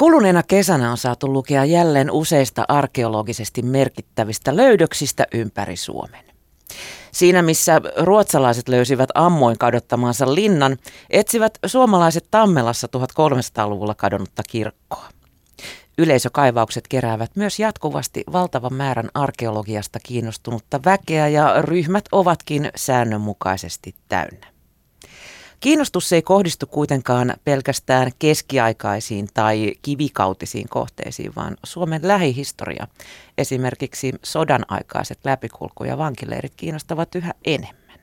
Kuluneena kesänä on saatu lukea jälleen useista arkeologisesti merkittävistä löydöksistä ympäri Suomen. Siinä missä ruotsalaiset löysivät ammoin kadottamansa linnan, etsivät suomalaiset Tammelassa 1300-luvulla kadonnutta kirkkoa. Yleisökaivaukset keräävät myös jatkuvasti valtavan määrän arkeologiasta kiinnostunutta väkeä ja ryhmät ovatkin säännönmukaisesti täynnä. Kiinnostus ei kohdistu kuitenkaan pelkästään keskiaikaisiin tai kivikautisiin kohteisiin, vaan Suomen lähihistoria, esimerkiksi sodan aikaiset läpikulku- ja vankileirit kiinnostavat yhä enemmän.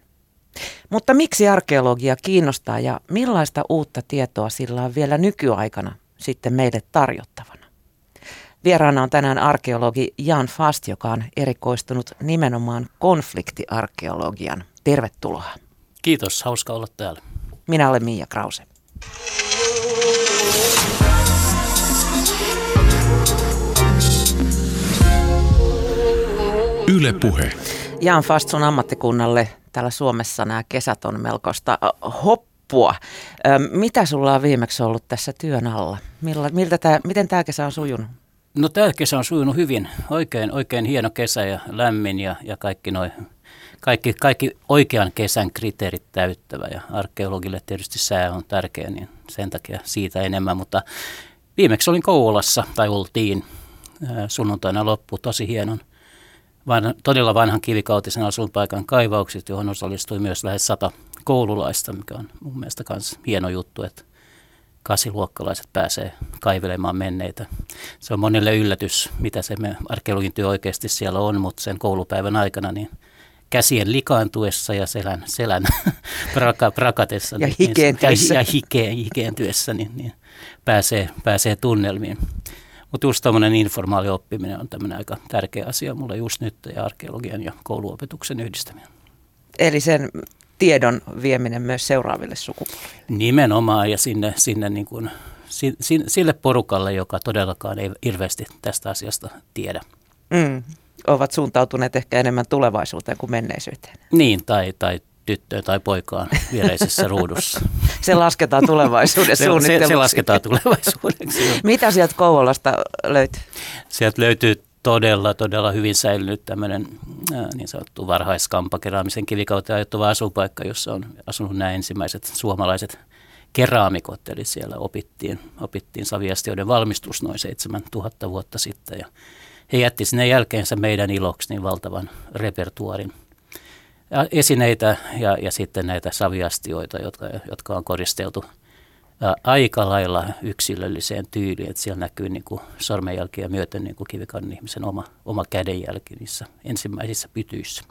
Mutta miksi arkeologia kiinnostaa ja millaista uutta tietoa sillä on vielä nykyaikana sitten meille tarjottavana? Vieraana on tänään arkeologi Jan Fast, joka on erikoistunut nimenomaan konfliktiarkeologian. Tervetuloa. Kiitos, hauska olla täällä. Minä olen Miia Krause. Yle Puhe. Jan Fastsun ammattikunnalle täällä Suomessa nämä kesät on melkoista hoppua. Mitä sulla on viimeksi ollut tässä työn alla? Milla, miltä tää, miten tämä kesä on sujunut? No tämä kesä on sujunut hyvin. Oikein, oikein hieno kesä ja lämmin ja, ja kaikki noin kaikki, kaikki oikean kesän kriteerit täyttävä ja arkeologille tietysti sää on tärkeä, niin sen takia siitä enemmän. Mutta viimeksi olin Kouvolassa, tai oltiin sunnuntaina loppu, tosi hienon, vanha, todella vanhan kivikautisen asuinpaikan kaivaukset, johon osallistui myös lähes sata koululaista, mikä on mun mielestä myös hieno juttu, että kasiluokkalaiset pääsee kaivelemaan menneitä. Se on monelle yllätys, mitä se me arkeologin työ oikeasti siellä on, mutta sen koulupäivän aikana niin – käsien likaantuessa ja selän, selän praka, prakatessa. Ja niin, hikeentyessä. Ja, ja hikeen, hikeentyessä, niin, niin pääsee, pääsee tunnelmiin. Mutta just tämmöinen informaali oppiminen on tämmöinen aika tärkeä asia mulle just nyt ja arkeologian ja kouluopetuksen yhdistäminen. Eli sen tiedon vieminen myös seuraaville sukupolville. Nimenomaan ja sinne, sinne niin kuin, sille porukalle, joka todellakaan ei hirveästi tästä asiasta tiedä. Mm ovat suuntautuneet ehkä enemmän tulevaisuuteen kuin menneisyyteen. Niin, tai, tai tyttöön tai poikaan viereisessä ruudussa. se lasketaan tulevaisuuden se, se, se lasketaan tulevaisuudeksi. Mitä sieltä Kouvolasta löytyy? Sieltä löytyy todella, todella hyvin säilynyt tämmöinen äh, niin sanottu varhaiskampakeraamisen kivikauteen ajoittuva asupaikka, jossa on asunut nämä ensimmäiset suomalaiset keraamikot, eli siellä opittiin, opittiin saviastioiden valmistus noin 7000 vuotta sitten. Ja he jätti sinne jälkeensä meidän iloksi niin valtavan repertuarin esineitä ja, ja sitten näitä saviastioita, jotka, jotka on koristeltu aika lailla yksilölliseen tyyliin, että siellä näkyy niin kuin sormenjälkiä myöten niin kuin kivikannen ihmisen oma, oma kädenjälki niissä ensimmäisissä pytyissä.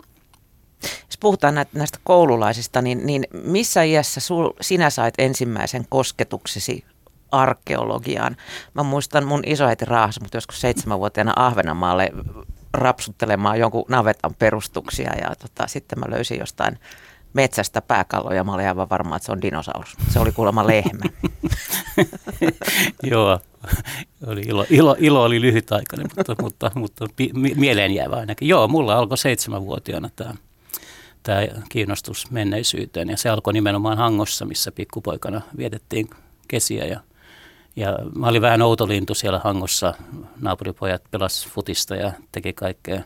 Jos puhutaan näistä koululaisista, niin, niin missä iässä sul, sinä sait ensimmäisen kosketuksesi arkeologiaan. Mä muistan mun isoäiti raahasi mutta joskus seitsemänvuotiaana Ahvenanmaalle rapsuttelemaan jonkun navetan perustuksia ja tota, sitten mä löysin jostain metsästä pääkalloja. Mä olin aivan varma, että se on dinosaurus. Se oli kuulemma lehmä. Joo, oli ilo, ilo, ilo oli lyhytaikainen, mutta, mutta, mutta mieleen jäävä ainakin. Joo, mulla alkoi seitsemänvuotiaana tämä tämä kiinnostus menneisyyteen ja se alkoi nimenomaan Hangossa, missä pikkupoikana vietettiin kesiä ja ja mä olin vähän outolintu siellä Hangossa. Naapuripojat pelas futista ja teki kaikkea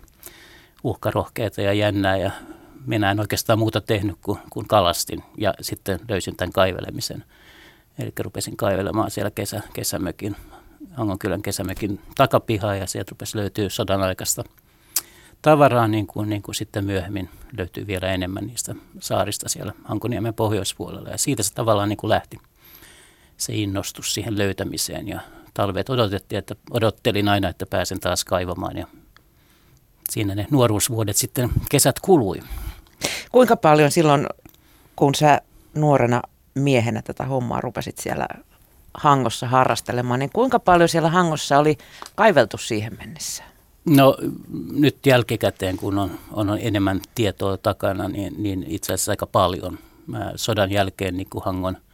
uhkarohkeita ja jännää ja minä en oikeastaan muuta tehnyt kuin, kuin kalastin ja sitten löysin tämän kaivelemisen. Eli rupesin kaivelemaan siellä kesä, kesämökin, Hangonkylän kesämökin takapihaa ja sieltä rupesi löytyy sodan aikaista tavaraa, niin kuin, niin kuin sitten myöhemmin löytyy vielä enemmän niistä saarista siellä Hankoniemen pohjoispuolella. Ja siitä se tavallaan niin kuin lähti se innostus siihen löytämiseen ja talvet odotettiin, että odottelin aina, että pääsen taas kaivamaan ja siinä ne nuoruusvuodet sitten kesät kului. Kuinka paljon silloin, kun sä nuorena miehenä tätä hommaa rupesit siellä Hangossa harrastelemaan, niin kuinka paljon siellä Hangossa oli kaiveltu siihen mennessä? No nyt jälkikäteen, kun on, on enemmän tietoa takana, niin, niin itse asiassa aika paljon. Mä sodan jälkeen niin kuin Hangon –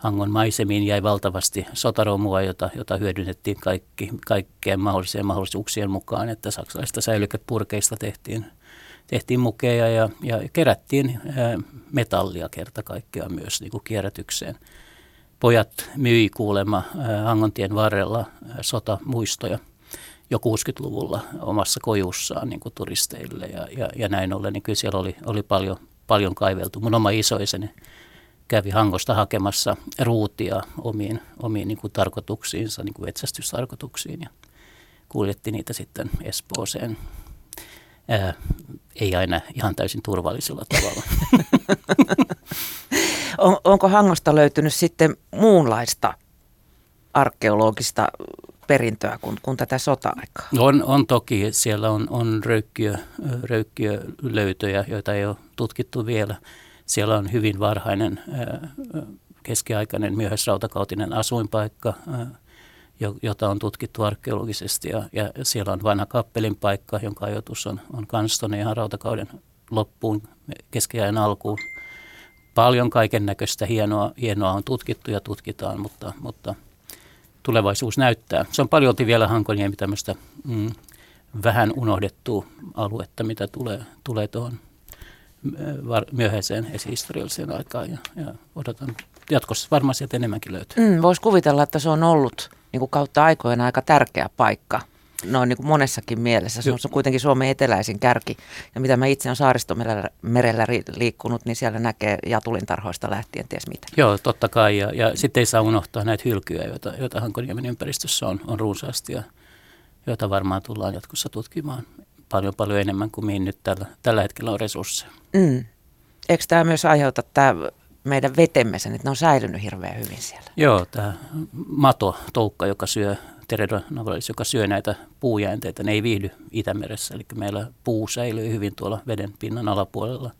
Hangon maisemiin jäi valtavasti sotaromua, jota, jota hyödynnettiin kaikki, kaikkeen mahdolliseen mahdollisuuksien mukaan, että saksalaisista säilykepurkeista tehtiin, tehtiin mukeja ja, ja kerättiin metallia kerta kaikkiaan myös niin kuin kierrätykseen. pojat myi kuulemma Hangontien varrella sotamuistoja jo 60-luvulla omassa kojussaan niin kuin turisteille ja, ja, ja näin ollen, niin kyllä siellä oli, oli paljon, paljon kaiveltu. Mun oma isoiseni kävi Hangosta hakemassa ruutia omiin, omiin niin kuin tarkoituksiinsa, niin kuin etsästystarkoituksiin ja kuljetti niitä sitten Espooseen. Ää, ei aina ihan täysin turvallisella tavalla. On, onko Hangosta löytynyt sitten muunlaista arkeologista perintöä kuin, kuin tätä sota-aikaa? On, on toki. Siellä on, on röykkiö, röykkiölöytöjä, joita ei ole tutkittu vielä. Siellä on hyvin varhainen keskiaikainen myöhäisrautakautinen asuinpaikka, jota on tutkittu arkeologisesti. Ja, ja siellä on vanha kappelin paikka, jonka ajoitus on, on kansstonut ihan rautakauden loppuun, keskiajan alkuun. Paljon kaiken näköistä hienoa, hienoa on tutkittu ja tutkitaan, mutta, mutta tulevaisuus näyttää. Se on paljon vielä Hankoniemi tämmöistä mm, vähän unohdettua aluetta, mitä tulee, tulee tuohon myöhäiseen esihistorialliseen aikaan ja, ja odotan jatkossa varmaan sieltä enemmänkin löytyy. Mm, Voisi kuvitella, että se on ollut niin kuin kautta aikoina aika tärkeä paikka noin niin kuin monessakin mielessä. Se on kuitenkin Suomen eteläisin kärki. Ja mitä mä itse olen saaristomerellä liikkunut, niin siellä näkee jatulintarhoista lähtien ties mitä. Joo, totta kai. Ja, ja sitten ei saa unohtaa näitä hylkyjä, joita, joita Hankoniemen ympäristössä on, on runsaasti ja joita varmaan tullaan jatkossa tutkimaan paljon paljon enemmän kuin mihin nyt tällä, tällä hetkellä on resursseja. Mm. Eikö tämä myös aiheuta tämä meidän vetemme sen, että ne on säilynyt hirveän hyvin siellä? Joo, tämä mato, toukka, joka syö, Teredonovalis, joka syö näitä puujäänteitä, ne ei viihdy Itämeressä. Eli meillä puu säilyy hyvin tuolla veden pinnan alapuolella.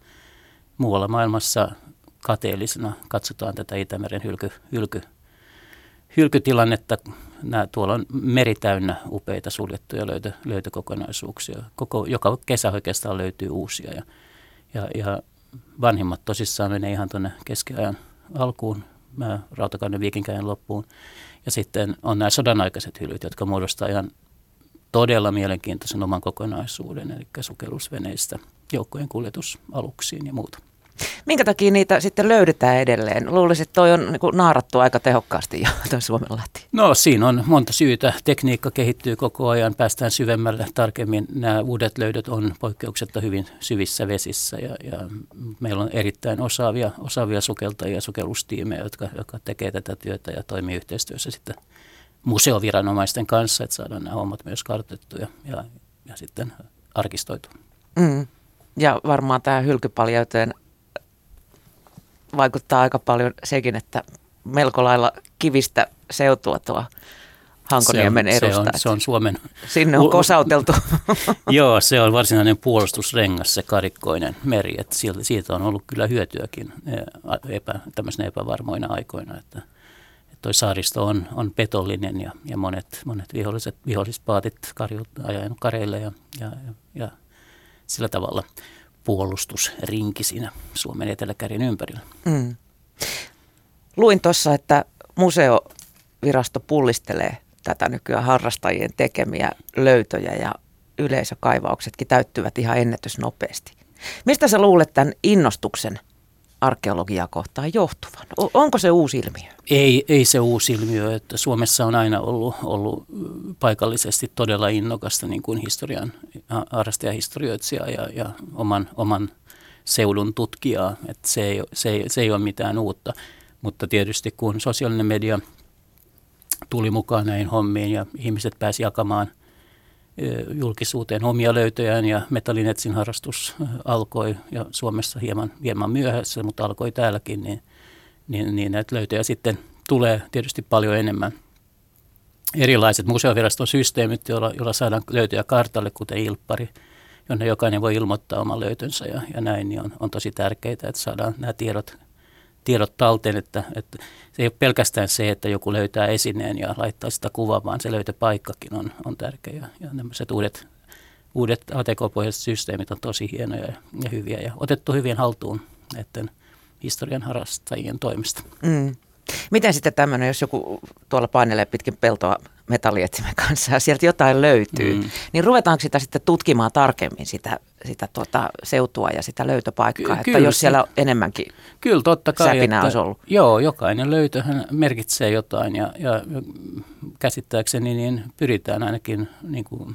Muualla maailmassa kateellisena katsotaan tätä Itämeren hylky, hylky, hylkytilannetta. Nämä, tuolla on meri täynnä upeita suljettuja löytö, löytökokonaisuuksia. Koko, joka kesä oikeastaan löytyy uusia. Ja, ja, ja vanhimmat tosissaan menee ihan tuonne keskiajan alkuun, rautakauden viikinkäjän loppuun. Ja sitten on nämä sodanaikaiset hylyt, jotka muodostaa ihan todella mielenkiintoisen oman kokonaisuuden, eli sukellusveneistä joukkojen kuljetusaluksiin ja muuta. Minkä takia niitä sitten löydetään edelleen? Luulisin, että toi on niin naarattu aika tehokkaasti jo toi Suomenlahti. No siinä on monta syytä. Tekniikka kehittyy koko ajan, päästään syvemmälle tarkemmin. Nämä uudet löydöt on poikkeuksetta hyvin syvissä vesissä ja, ja meillä on erittäin osaavia, osaavia sukeltajia ja sukellustiimejä, jotka, jotka tekee tätä työtä ja toimii yhteistyössä sitten museoviranomaisten kanssa, että saadaan nämä hommat myös kartettuja ja, ja sitten arkistoitu. Mm. Ja varmaan tämä hylkypaljouteen vaikuttaa aika paljon sekin, että melko lailla kivistä seutua tuo Hankoniemen se on, Se on, se on Suomen... Sinne on kosauteltu. Joo, se on varsinainen puolustusrengas se karikkoinen meri, että siitä, siitä on ollut kyllä hyötyäkin epä, tämmöisenä epävarmoina aikoina, että, toi saaristo on, on petollinen ja, ja monet, monet viholliset, vihollispaatit karjut ajan kareille ja, ja, ja, ja sillä tavalla puolustusrinki siinä Suomen eteläkärin ympärillä. Mm. Luin tuossa, että museovirasto pullistelee tätä nykyään harrastajien tekemiä löytöjä ja yleisökaivauksetkin täyttyvät ihan ennätysnopeasti. Mistä sä luulet tämän innostuksen arkeologiaa kohtaan johtuvan? Onko se uusi ilmiö? Ei, ei se uusi ilmiö. Että Suomessa on aina ollut, ollut paikallisesti todella innokasta niin kuin historian, harrastajahistorioitsija ja, ja oman, oman seudun tutkijaa. Että se, ei, se, ei, se ei ole mitään uutta. Mutta tietysti kun sosiaalinen media tuli mukaan näihin hommiin ja ihmiset pääsi jakamaan – julkisuuteen omia löytöjään ja metallinetsin harrastus alkoi ja Suomessa hieman, hieman myöhässä, mutta alkoi täälläkin, niin, niin, niin näitä löytöjä sitten tulee tietysti paljon enemmän. Erilaiset museoviraston systeemit, joilla, joilla saadaan löytöjä kartalle, kuten Ilppari, jonne jokainen voi ilmoittaa oman löytönsä ja, ja näin, niin on, on tosi tärkeää, että saadaan nämä tiedot tiedot talteen, että, että se ei ole pelkästään se, että joku löytää esineen ja laittaa sitä kuvaa, vaan se löytöpaikkakin on, on tärkeä. Ja, ja nämä uudet, uudet ATK-pohjaiset systeemit on tosi hienoja ja, ja hyviä ja otettu hyvin haltuun näiden historian harrastajien toimesta. Mm. Miten sitten tämmöinen, jos joku tuolla painelee pitkin peltoa metallietsimen kanssa ja sieltä jotain löytyy, mm. niin ruvetaanko sitä sitten tutkimaan tarkemmin sitä, sitä tuota seutua ja sitä löytöpaikkaa, Ky- että kyllä, jos siellä enemmänkin kyllä, totta kai, säpinä olisi ollut? Joo, jokainen löytöhän merkitsee jotain ja, ja käsittääkseni niin pyritään ainakin niin kuin,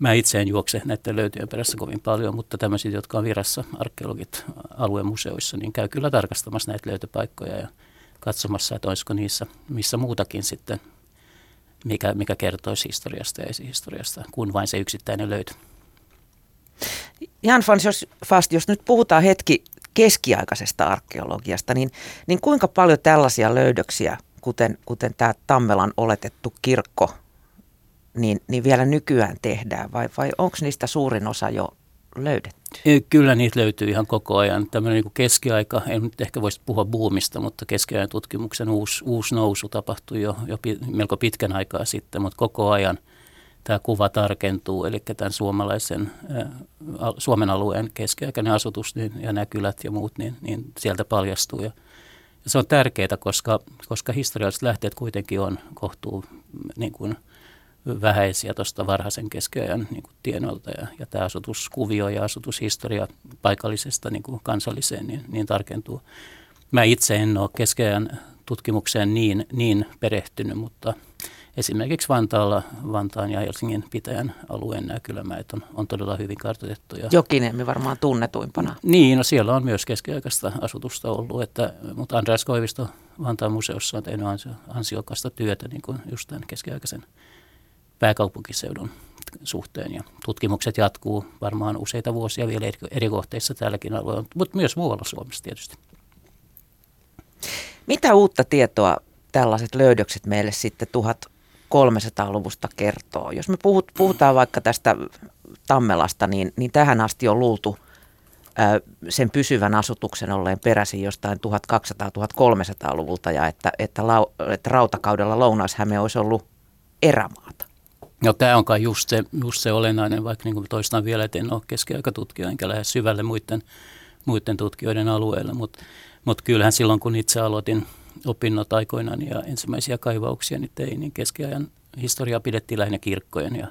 Mä itse en juokse näiden löytöjen perässä kovin paljon, mutta tämmöiset, jotka on virassa, arkeologit aluemuseoissa, niin käy kyllä tarkastamassa näitä löytöpaikkoja ja katsomassa, että olisiko niissä missä muutakin sitten, mikä, mikä kertoisi historiasta ja esihistoriasta, kuin vain se yksittäinen löytö. Jan jos, Fast, jos nyt puhutaan hetki keskiaikaisesta arkeologiasta, niin, niin kuinka paljon tällaisia löydöksiä, kuten, kuten tämä Tammelan oletettu kirkko, niin, niin vielä nykyään tehdään vai, vai onko niistä suurin osa jo löydetty? Kyllä niitä löytyy ihan koko ajan. Tämmöinen niin keskiaika, en nyt ehkä voisi puhua buumista, mutta keskiajan tutkimuksen uusi, uusi nousu tapahtui jo, jo melko pitkän aikaa sitten, mutta koko ajan tämä kuva tarkentuu, eli tämän suomalaisen, Suomen alueen keskiaikainen asutus niin, ja nämä kylät ja muut, niin, niin sieltä paljastuu. Ja, ja se on tärkeää, koska, koska historialliset lähteet kuitenkin on kohtuu niin kuin – vähäisiä tuosta varhaisen keskiajan niin kuin tienoilta ja, ja tämä asutuskuvio ja asutushistoria paikallisesta niin kuin kansalliseen niin, niin tarkentuu. Mä itse en ole keskiajan tutkimukseen niin, niin perehtynyt, mutta esimerkiksi Vantaalla, Vantaan ja Helsingin pitäjän alueen nämä kylämäet on, on todella hyvin kartoitettuja. Jokiniemi varmaan tunnetuimpana. Niin, no siellä on myös keskiaikaista asutusta ollut, että, mutta Andreas Koivisto Vantaan museossa on tehnyt ansiokasta työtä niin kuin just tämän keskiaikaisen pääkaupunkiseudun suhteen. Ja tutkimukset jatkuu varmaan useita vuosia vielä eri, kohteissa tälläkin alueella, mutta myös muualla Suomessa tietysti. Mitä uutta tietoa tällaiset löydökset meille sitten 1300-luvusta kertoo? Jos me puhut, puhutaan vaikka tästä Tammelasta, niin, niin tähän asti on luultu sen pysyvän asutuksen olleen peräisin jostain 1200-1300-luvulta ja että, että, lau, että rautakaudella Lounais-Häme olisi ollut erämaata. No tämä on kai just se, just se olennainen, vaikka niin kuin toistan vielä, että en ole keskiaikatutkija enkä lähde syvälle muiden, muiden tutkijoiden alueella, mutta mut kyllähän silloin kun itse aloitin opinnot aikoinaan ja ensimmäisiä kaivauksia niin tein, niin keskiajan historiaa pidettiin lähinnä kirkkojen ja,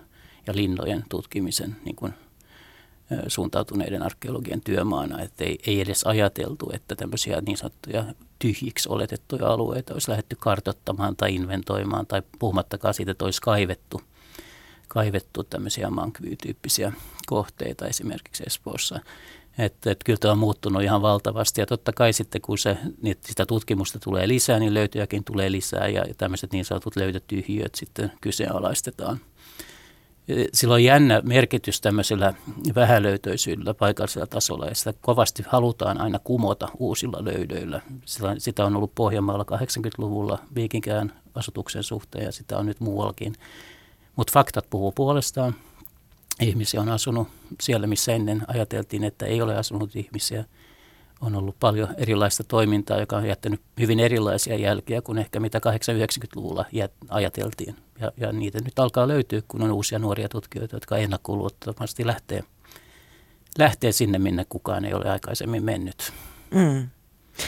ja linnojen tutkimisen niin kuin, suuntautuneiden arkeologien työmaana, että ei, ei edes ajateltu, että tämmöisiä niin sanottuja tyhjiksi oletettuja alueita olisi lähdetty kartottamaan tai inventoimaan tai puhumattakaan siitä, että olisi kaivettu – kaivettu tämmöisiä mankvyy-tyyppisiä kohteita esimerkiksi Espoossa. Että, että kyllä tämä on muuttunut ihan valtavasti ja totta kai sitten kun se, niin sitä tutkimusta tulee lisää, niin löytöjäkin tulee lisää ja, tämmöiset niin sanotut löytötyhjiöt sitten kyseenalaistetaan. Sillä on jännä merkitys tämmöisellä vähälöytöisyydellä paikallisella tasolla ja sitä kovasti halutaan aina kumota uusilla löydöillä. Sitä on ollut Pohjanmaalla 80-luvulla viikinkään asutuksen suhteen ja sitä on nyt muuallakin. Mutta faktat puhuu puolestaan. Ihmisiä on asunut siellä, missä ennen ajateltiin, että ei ole asunut ihmisiä. On ollut paljon erilaista toimintaa, joka on jättänyt hyvin erilaisia jälkiä kuin ehkä mitä 80-90-luvulla ajateltiin. Ja, ja niitä nyt alkaa löytyä, kun on uusia nuoria tutkijoita, jotka ennakkoluulottomasti lähtee, lähtee sinne, minne kukaan ei ole aikaisemmin mennyt. Mm.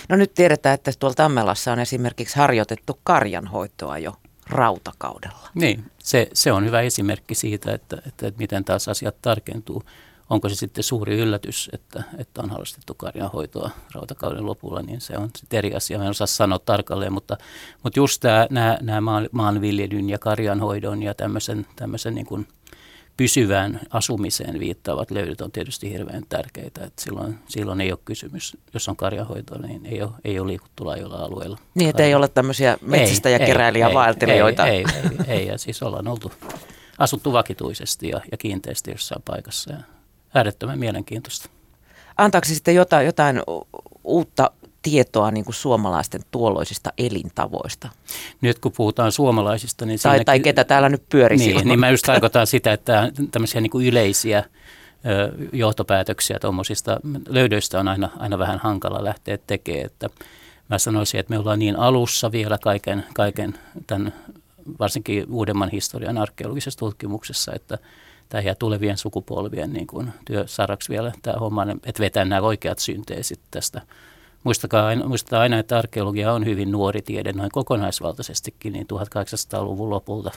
No nyt tiedetään, että tuolla Tammelassa on esimerkiksi harjoitettu karjanhoitoa jo rautakaudella. Niin, se, se on hyvä esimerkki siitä, että, että, että miten taas asiat tarkentuu. Onko se sitten suuri yllätys, että, että on harrastettu karjanhoitoa rautakauden lopulla, niin se on sitten eri asia. Mä en osaa sanoa tarkalleen, mutta, mutta just nämä maanviljelyn ja karjanhoidon ja tämmöisen, tämmöisen niin kuin – pysyvään asumiseen viittaavat löydöt on tietysti hirveän tärkeitä. Että silloin, silloin ei ole kysymys, jos on karjahoitoa, niin ei ole, ei ole liikuttu laajoilla alueilla. Niin, että ei ole tämmöisiä metsästä ja keräilijä vaeltelijoita. Ei, ei, ei, ei, ja siis ollaan oltu asuttu vakituisesti ja, ja kiinteästi jossain paikassa ja äärettömän mielenkiintoista. Antaako sitten jotain, jotain uutta tietoa niin kuin suomalaisten tuolloisista elintavoista. Nyt kun puhutaan suomalaisista, niin... Tai, tai ketä täällä nyt pyöri niin. Niin mä just tarkoitan sitä, että tämmöisiä niin kuin yleisiä johtopäätöksiä tuommoisista löydöistä on aina, aina vähän hankala lähteä tekemään. Että mä sanoisin, että me ollaan niin alussa vielä kaiken, kaiken tämän varsinkin uudemman historian arkeologisessa tutkimuksessa, että tämä jää tulevien sukupolvien niin kuin työsaraksi vielä tämä homma, että vetää nämä oikeat synteesit tästä Muistakaa aina, muistakaa aina, että arkeologia on hyvin nuori tiede noin kokonaisvaltaisestikin, niin 1800-luvun lopulta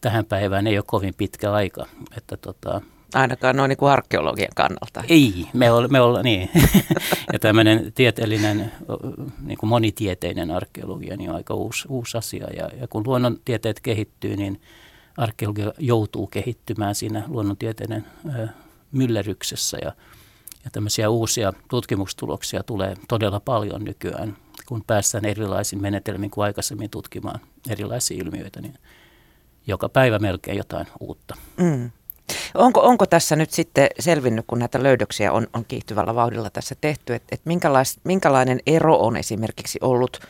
tähän päivään ei ole kovin pitkä aika. Että tota, Ainakaan noin niin kuin arkeologian kannalta. Ei, me ollaan, me olla, niin. ja tämmöinen tieteellinen, niin kuin monitieteinen arkeologia niin on aika uusi, uusi asia. Ja, ja kun luonnontieteet kehittyy, niin arkeologia joutuu kehittymään siinä luonnontieteiden ö, myllerryksessä. Ja, ja tämmöisiä uusia tutkimustuloksia tulee todella paljon nykyään, kun päästään erilaisin menetelmin kuin aikaisemmin tutkimaan erilaisia ilmiöitä, niin joka päivä melkein jotain uutta. Mm. Onko, onko tässä nyt sitten selvinnyt, kun näitä löydöksiä on, on kiihtyvällä vauhdilla tässä tehty, että, että minkälais, minkälainen ero on esimerkiksi ollut,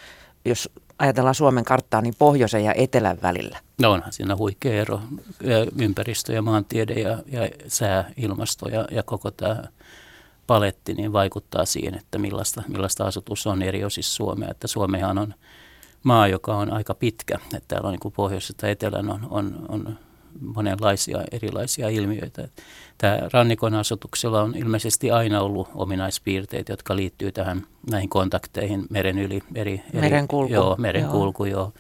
jos ajatellaan Suomen karttaa, niin pohjoisen ja etelän välillä? No onhan siinä huikea ero, ympäristö ja maantiede ja, ja sää, ilmasto ja, ja koko tämä paletti niin vaikuttaa siihen, että millaista, millaista asutus on eri osissa Suomea. Että Suomehan on maa, joka on aika pitkä, että täällä on niin pohjoisesta etelän on, on, on monenlaisia erilaisia ilmiöitä. Tämä rannikon asutuksella on ilmeisesti aina ollut ominaispiirteitä, jotka liittyy tähän näihin kontakteihin meren yli. Eri, eri, merenkulku. Joo, merenkulku, joo. joo.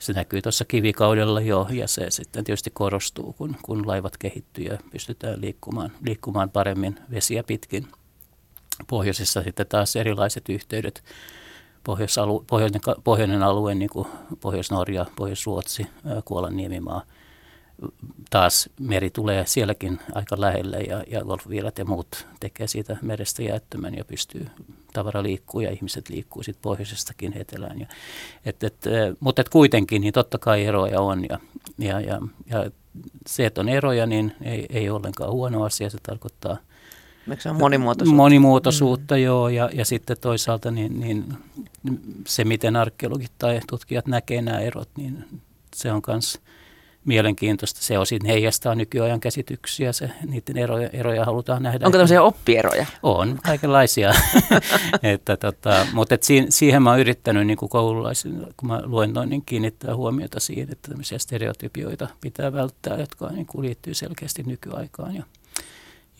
Se näkyy tuossa kivikaudella jo ja se sitten tietysti korostuu, kun, kun laivat kehittyy ja pystytään liikkumaan, liikkumaan paremmin vesiä pitkin. Pohjoisessa sitten taas erilaiset yhteydet pohjoinen, pohjoinen alue, niin kuin Pohjois-Norja, Pohjois-Ruotsi, Kuolan niemimaa – taas meri tulee sielläkin aika lähelle ja, ja golfviilat ja muut tekee siitä merestä jäättömän ja pystyy tavara liikkuu ja ihmiset liikkuu sitten pohjoisestakin etelään. Ja, et, et, mutta et kuitenkin niin totta kai eroja on ja, ja, ja, ja se, että on eroja, niin ei, ei ollenkaan huono asia. Se tarkoittaa se on monimuotoisuutta. Monimuotoisuutta, mm. joo. Ja, ja sitten toisaalta niin, niin se, miten arkeologit tai tutkijat näkee nämä erot, niin se on myös mielenkiintoista. Se osin heijastaa nykyajan käsityksiä, se, niiden eroja, eroja halutaan nähdä. Onko tämmöisiä oppieroja? On, kaikenlaisia. että, tota, mutta et siihen, siihen mä oon yrittänyt niin koululaisen, kun mä luennoin, niin kiinnittää huomiota siihen, että tämmöisiä stereotypioita pitää välttää, jotka niin kuin liittyy selkeästi nykyaikaan. Ja,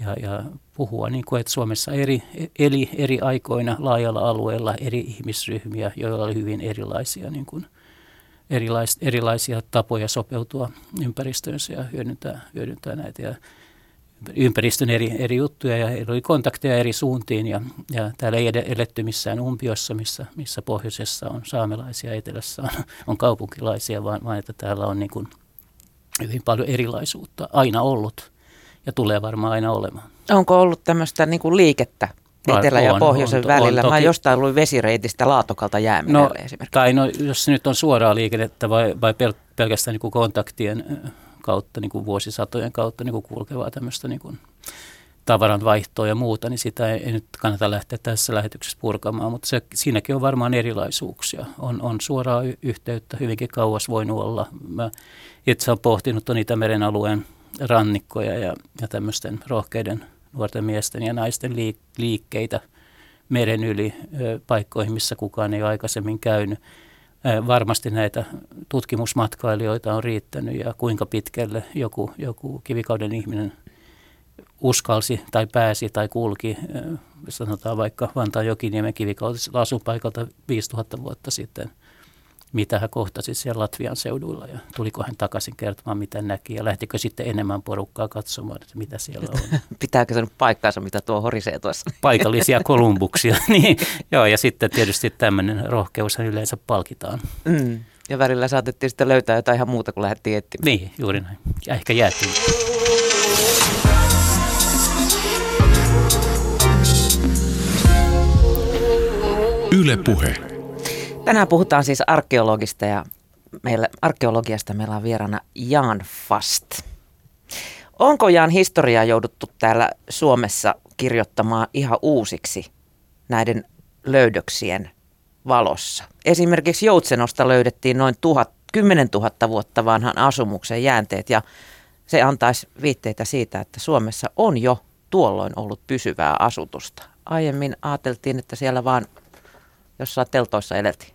ja, ja puhua, niin kuin, että Suomessa eri, eli eri aikoina laajalla alueella eri ihmisryhmiä, joilla oli hyvin erilaisia niin kuin, erilais, erilaisia tapoja sopeutua ympäristöönsä ja hyödyntää, hyödyntää näitä ja ympäristön eri, eri juttuja. Ja oli kontakteja eri suuntiin ja, ja täällä ei eletty missään umpiossa, missä, missä pohjoisessa on saamelaisia, etelässä on, on kaupunkilaisia, vaan, vaan että täällä on niin kuin hyvin paljon erilaisuutta aina ollut ja tulee varmaan aina olemaan. Onko ollut tämmöistä niin kuin liikettä etelä- ja pohjoisen on, välillä. On, Mä jostain luin vesireitistä Laatokalta jäämerelle no, esimerkiksi. Tai no, jos nyt on suoraa liikennettä vai, vai pel- pelkästään niin kuin kontaktien kautta, niin kuin vuosisatojen kautta niin kuin kulkevaa tämmöistä niin kuin tavaran vaihtoa ja muuta, niin sitä ei, ei nyt kannata lähteä tässä lähetyksessä purkamaan, mutta se, siinäkin on varmaan erilaisuuksia. On, on suoraa yhteyttä hyvinkin kauas voinut olla. Mä itse olen pohtinut on Itämeren alueen rannikkoja ja, ja tämmöisten rohkeiden nuorten miesten ja naisten liikkeitä meren yli paikkoihin, missä kukaan ei ole aikaisemmin käynyt. Varmasti näitä tutkimusmatkailijoita on riittänyt ja kuinka pitkälle joku, joku kivikauden ihminen uskalsi tai pääsi tai kulki, sanotaan vaikka Vantaan Jokiniemen kivikauden asupaikalta 5000 vuotta sitten – mitä hän kohtasi siellä Latvian seuduilla ja tuliko hän takaisin kertomaan, mitä näki ja lähtikö sitten enemmän porukkaa katsomaan, että mitä siellä on. Pitääkö se nyt paikkaansa, mitä tuo horisee tuossa? Paikallisia kolumbuksia, niin joo ja sitten tietysti tämmöinen rohkeus yleensä palkitaan. Mm. Ja välillä saatettiin sitten löytää jotain ihan muuta kuin lähdettiin etsimään. Niin, juuri näin. Ja ehkä jäätiin. Yle Puhe. Tänään puhutaan siis arkeologista ja meillä, arkeologiasta meillä on vieraana Jan Fast. Onko Jan historiaa jouduttu täällä Suomessa kirjoittamaan ihan uusiksi näiden löydöksien valossa? Esimerkiksi Joutsenosta löydettiin noin tuhat, 10 000 vuotta vanhan asumuksen jäänteet ja se antaisi viitteitä siitä, että Suomessa on jo tuolloin ollut pysyvää asutusta. Aiemmin ajateltiin, että siellä vaan jossain teltoissa eleltiin.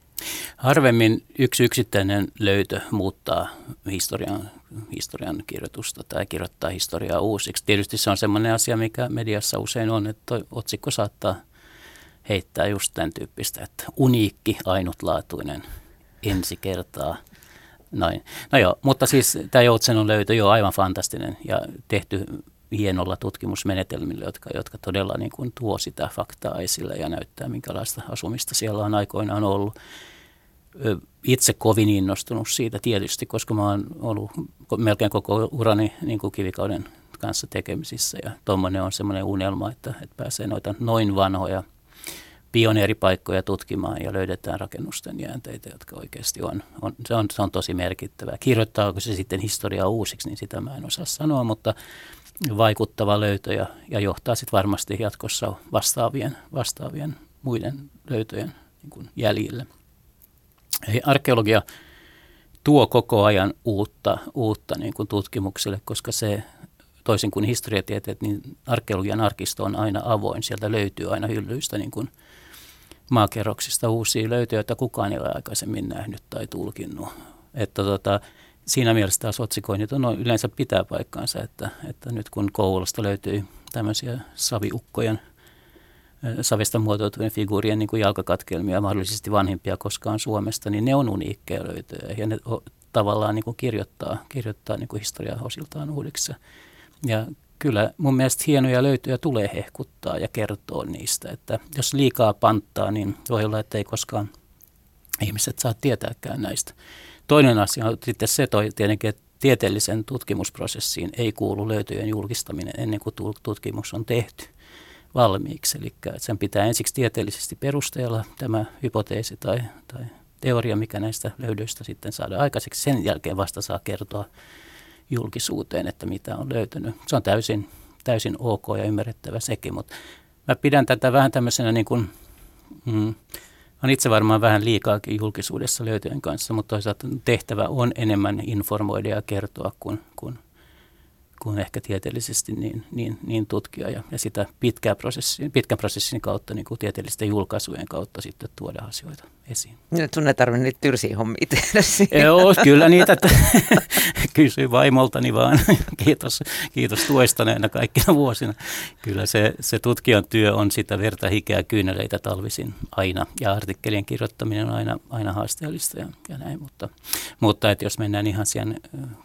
Harvemmin yksi yksittäinen löytö muuttaa historian, historian kirjoitusta tai kirjoittaa historiaa uusiksi. Tietysti se on sellainen asia, mikä mediassa usein on, että otsikko saattaa heittää just tämän tyyppistä, että uniikki, ainutlaatuinen, ensi kertaa. Noin. No joo, mutta siis tämä Joutsenon löytö jo aivan fantastinen ja tehty hienolla tutkimusmenetelmillä, jotka, jotka todella niin kuin tuo sitä faktaa esille ja näyttää, minkälaista asumista siellä on aikoinaan ollut. Itse kovin innostunut siitä tietysti, koska mä oon ollut melkein koko urani niin kuin kivikauden kanssa tekemisissä ja tuommoinen on semmoinen unelma, että, että pääsee noita noin vanhoja pioneeripaikkoja tutkimaan ja löydetään rakennusten jäänteitä, jotka oikeasti on, on, se, on, se on tosi merkittävää. Kirjoittaako se sitten historiaa uusiksi, niin sitä mä en osaa sanoa, mutta vaikuttava löytö ja, ja johtaa sitten varmasti jatkossa vastaavien, vastaavien muiden löytöjen niin kuin jäljille. Eli arkeologia tuo koko ajan uutta, uutta niin kuin tutkimukselle, koska se toisin kuin historiatieteet, niin arkeologian arkisto on aina avoin. Sieltä löytyy aina hyllyistä niin kuin maakerroksista uusia löytöjä, joita kukaan ei ole aikaisemmin nähnyt tai tulkinnut. Että tota, siinä mielessä taas otsikoinnit on yleensä pitää paikkaansa, että, että nyt kun Kouvolasta löytyy tämmöisiä saviukkojen savesta muotoutuvien figuurien niin kuin jalkakatkelmia, mahdollisesti vanhimpia koskaan Suomesta, niin ne on uniikkeja löytöjä ja ne tavallaan niin kuin kirjoittaa, kirjoittaa niin kuin historiaa osiltaan uudiksi. Ja kyllä mun mielestä hienoja löytöjä tulee hehkuttaa ja kertoa niistä, että jos liikaa panttaa, niin voi olla, että ei koskaan ihmiset saa tietääkään näistä. Toinen asia on sitten se toi tietenkin, että tieteellisen tutkimusprosessiin ei kuulu löytöjen julkistaminen ennen kuin tutkimus on tehty valmiiksi. Eli sen pitää ensiksi tieteellisesti perusteella tämä hypoteesi tai, tai teoria, mikä näistä löydöistä sitten saada aikaiseksi. Sen jälkeen vasta saa kertoa julkisuuteen, että mitä on löytynyt. Se on täysin, täysin ok ja ymmärrettävä sekin, mutta mä pidän tätä vähän tämmöisenä niin kuin, mm, on itse varmaan vähän liikaakin julkisuudessa löytöjen kanssa, mutta toisaalta tehtävä on enemmän informoida ja kertoa kuin, kuin kuin ehkä tieteellisesti niin, niin, niin tutkia ja, ja sitä pitkää prosessi, pitkän prosessin kautta, niin kuin tieteellisten julkaisujen kautta sitten tuoda asioita esiin. Niin, sun ei tarvitse niitä tyrsiä hommia tehdä. Joo, kyllä niitä kysy vaimoltani vaan. kiitos, kiitos tuesta näinä kaikkina vuosina. Kyllä se, se tutkijan työ on sitä verta hikeä kyyneleitä talvisin aina ja artikkelien kirjoittaminen on aina, aina haasteellista ja, ja näin, mutta, mutta että jos mennään ihan siihen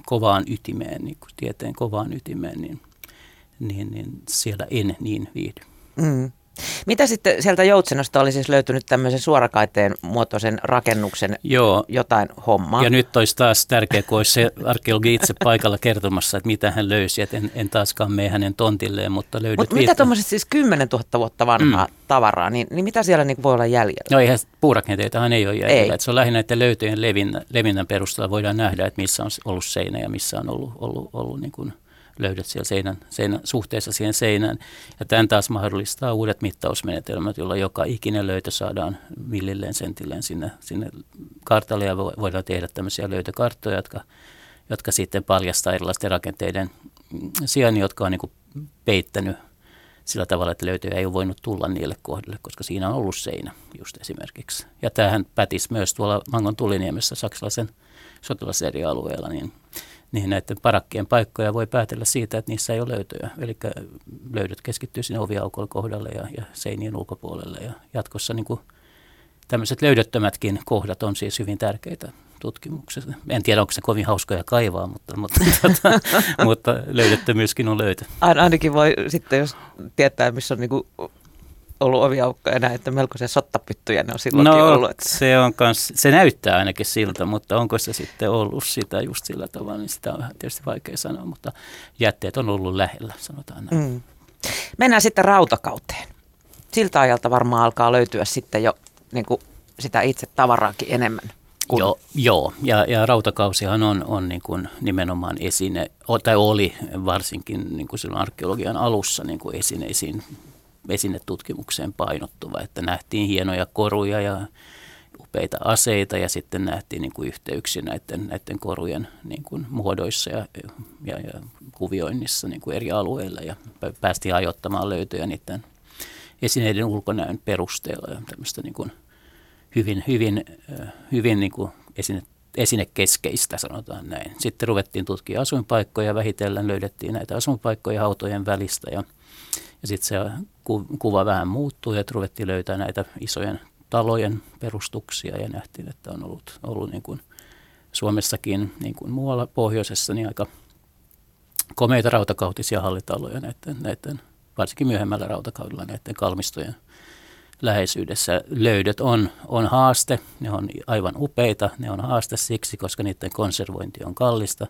kovaan ytimeen, niin kuin tieteen kovaan maan ytimeen, niin, niin, niin siellä en niin viihdy. Mm. Mitä sitten sieltä Joutsenosta oli siis löytynyt tämmöisen suorakaiteen muotoisen rakennuksen Joo. jotain hommaa? Ja nyt olisi taas tärkeää, kun olisi se arkeologi itse paikalla kertomassa, että mitä hän löysi. Että en, en taaskaan mene hänen tontilleen, mutta löydät Mutta mitä tuommoiset siis 10 000 vuotta vanhaa mm. tavaraa, niin, niin mitä siellä niin voi olla jäljellä? No eihän puurakenteitahan ei ole jäljellä. Ei. Että se on lähinnä että löytöjen levinnän, levinnän perusteella voidaan nähdä, että missä on ollut seinä ja missä on ollut, ollut, ollut niin kuin – löydöt siellä seinän, seinän, suhteessa siihen seinään. Ja tämän taas mahdollistaa uudet mittausmenetelmät, joilla joka ikinen löytö saadaan millilleen sentilleen sinne, sinne kartalle ja voidaan tehdä tämmöisiä löytökarttoja, jotka, jotka sitten paljastaa erilaisten rakenteiden sijainnin, jotka on niin peittänyt sillä tavalla, että löytöjä ei ole voinut tulla niille kohdille, koska siinä on ollut seinä just esimerkiksi. Ja tämähän pätisi myös tuolla Mangon tuliniemessä saksalaisen sotilaserialueella, niin niin näiden parakkien paikkoja voi päätellä siitä, että niissä ei ole löytöjä. Eli löydöt keskittyy sinne oviaukolle kohdalle ja, ja seinien ulkopuolelle. Ja jatkossa niin kuin tämmöiset löydöttömätkin kohdat on siis hyvin tärkeitä tutkimuksessa. En tiedä, onko se kovin hauskoja kaivaa, mutta, mutta, mutta, mutta löydettömyyskin on löytö. Ainakin voi sitten, jos tietää, missä on niin ollut oviaukko enää, että melko se sottapyttyjä ne on silloinkin no, ollut. Että. Se, on kans, se näyttää ainakin siltä, mutta onko se sitten ollut sitä just sillä tavalla, niin sitä on vähän tietysti vaikea sanoa, mutta jätteet on ollut lähellä, sanotaan näin. Mm. Mennään sitten rautakauteen. Siltä ajalta varmaan alkaa löytyä sitten jo niin kuin sitä itse tavaraakin enemmän. Kun... Joo, joo. Ja, ja rautakausihan on, on niin kuin nimenomaan esine, tai oli varsinkin niin kuin silloin arkeologian alussa niin kuin esineisiin esinetutkimukseen painottuva, että nähtiin hienoja koruja ja upeita aseita ja sitten nähtiin niin kuin yhteyksiä näiden, näiden korujen niin kuin muodoissa ja, ja, ja kuvioinnissa niin kuin eri alueilla ja päästiin ajoittamaan löytöjä niiden esineiden ulkonäön perusteella ja tämmöistä niin kuin hyvin, hyvin, hyvin niin kuin esine, esinekeskeistä, sanotaan näin. Sitten ruvettiin tutkia asuinpaikkoja, vähitellen löydettiin näitä asuinpaikkoja hautojen välistä ja Ja sitten se kuva vähän muuttui, että ruvettiin löytää näitä isojen talojen perustuksia ja nähtiin, että on ollut, ollut niin kuin Suomessakin niin kuin muualla pohjoisessa niin aika komeita rautakautisia hallitaloja näiden, näiden, varsinkin myöhemmällä rautakaudella näiden kalmistojen läheisyydessä. Löydöt on, on haaste, ne on aivan upeita, ne on haaste siksi, koska niiden konservointi on kallista.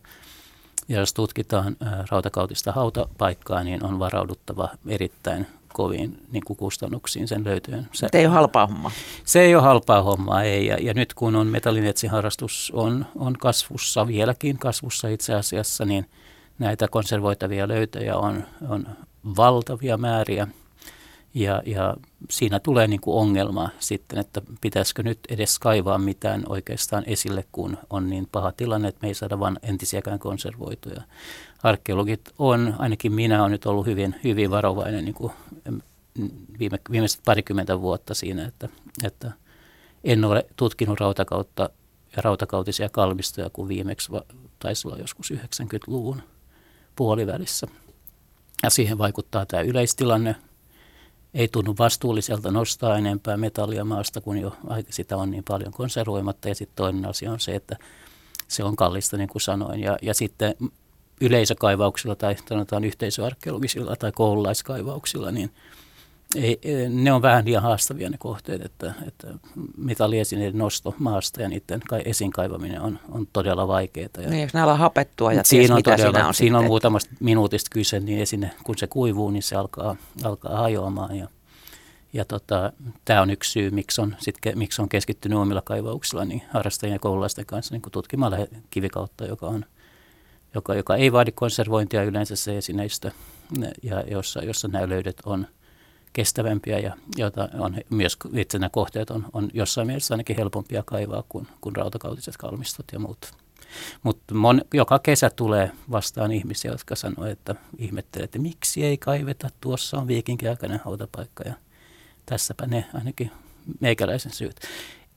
Ja jos tutkitaan rautakautista hautapaikkaa, niin on varauduttava erittäin koviin niin kuin kustannuksiin sen löytöön. Se ei ole halpaa hommaa. Se ei ole halpaa hommaa, ei. Ja, ja nyt kun on metallinetsiharrastus on, on kasvussa, vieläkin kasvussa itse asiassa, niin näitä konservoitavia löytöjä on, on valtavia määriä. Ja, ja siinä tulee niin kuin ongelma sitten, että pitäisikö nyt edes kaivaa mitään oikeastaan esille, kun on niin paha tilanne, että me ei saada vain entisiäkään konservoituja. Arkeologit on, ainakin minä olen nyt ollut hyvin, hyvin varovainen niin kuin viime, viimeiset parikymmentä vuotta siinä, että, että en ole tutkinut rautakautta ja rautakautisia kalmistoja kuin viimeksi taisi olla joskus 90-luvun puolivälissä. Ja siihen vaikuttaa tämä yleistilanne. Ei tunnu vastuulliselta nostaa enempää metallia maasta, kun jo sitä on niin paljon konservoimatta. Ja sitten toinen asia on se, että se on kallista, niin kuin sanoin. Ja, ja sitten yleisökaivauksilla tai sanotaan yhteisöarkeologisilla tai koululaiskaivauksilla, niin – ei, ne on vähän liian haastavia ne kohteet, että, että metalliesineiden nosto maasta ja niiden kai esiin kaivaminen on, on todella vaikeaa. Ja niin, jos hapettua ja siinä ties, on mitä todella, siinä on Siinä sitten. on muutamasta minuutista kyse, niin esine, kun se kuivuu, niin se alkaa, alkaa hajoamaan. Ja, ja tota, tämä on yksi syy, miksi on, sit, miksi on keskittynyt omilla kaivauksilla niin harrastajien ja koululaisten kanssa niin tutkimalla kivikautta, joka, on, joka, joka ei vaadi konservointia yleensä se esineistö, ja jossa, jossa nämä löydöt on – kestävämpiä ja joita on myös itse nämä kohteet on, on jossain mielessä ainakin helpompia kaivaa kuin, kuin rautakautiset kalmistot ja muut. Mutta joka kesä tulee vastaan ihmisiä, jotka sanoo, että ihmettelee, että miksi ei kaiveta, tuossa on viikinkiaikainen hautapaikka ja tässäpä ne ainakin meikäläisen syyt.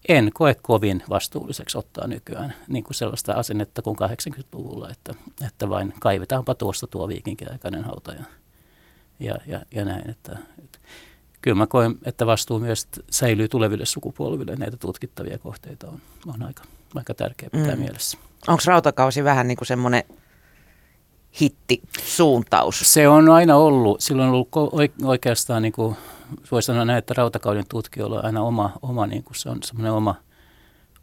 En koe kovin vastuulliseksi ottaa nykyään niin kuin sellaista asennetta kuin 80-luvulla, että, että vain kaivetaanpa tuosta tuo viikinkiaikainen hauta ja, ja, ja, näin. Että, että kyllä mä koen, että vastuu myös säilyy tuleville sukupolville. Näitä tutkittavia kohteita on, on aika, aika tärkeä pitää mm. mielessä. Onko rautakausi vähän niin kuin semmoinen hittisuuntaus? Se on aina ollut. Silloin on ollut oikeastaan, niin kuin, voi sanoa näin, että rautakauden tutkijoilla on aina oma, oma niin kuin se on semmoinen oma,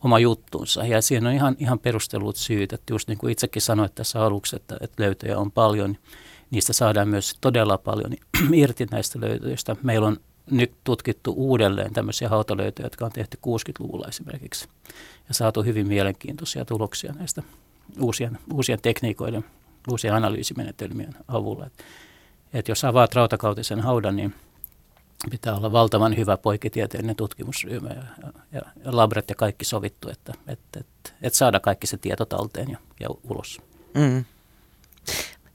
oma juttunsa. Ja siihen on ihan, ihan perustelut syyt, että just niin kuin itsekin sanoit tässä aluksi, että, että löytöjä on paljon – niistä saadaan myös todella paljon irti näistä löytöistä. Meillä on nyt tutkittu uudelleen tämmöisiä hautalöytöjä, jotka on tehty 60-luvulla esimerkiksi ja saatu hyvin mielenkiintoisia tuloksia näistä uusien, uusien tekniikoiden, uusien analyysimenetelmien avulla. Et, et jos avaat rautakautisen haudan, niin pitää olla valtavan hyvä poikitieteellinen tutkimusryhmä ja, ja, ja labret ja kaikki sovittu, että et, et, et saada kaikki se tieto talteen ja, ja ulos. Mm.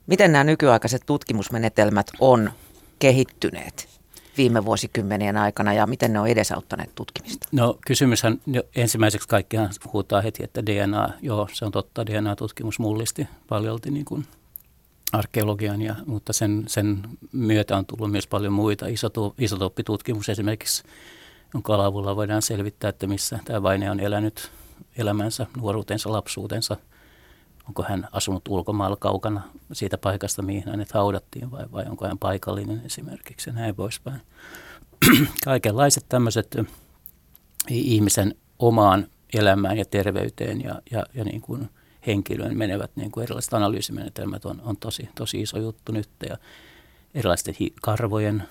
Miten nämä nykyaikaiset tutkimusmenetelmät on kehittyneet viime vuosikymmenien aikana ja miten ne on edesauttaneet tutkimista? No kysymyshän ensimmäiseksi kaikkihan huutaa heti, että DNA, joo se on totta, DNA-tutkimus mullisti paljolti niin kuin arkeologian, ja, mutta sen, sen myötä on tullut myös paljon muita. Isotooppitutkimus esimerkiksi, jonka avulla voidaan selvittää, että missä tämä vaine on elänyt elämänsä, nuoruutensa, lapsuutensa – onko hän asunut ulkomailla kaukana siitä paikasta, mihin hänet haudattiin vai, vai onko hän paikallinen esimerkiksi ja näin poispäin. Kaikenlaiset tämmöiset ihmisen omaan elämään ja terveyteen ja, ja, ja niin kuin henkilöön menevät niin kuin erilaiset analyysimenetelmät on, on tosi, tosi iso juttu nyt ja erilaisten karvojen,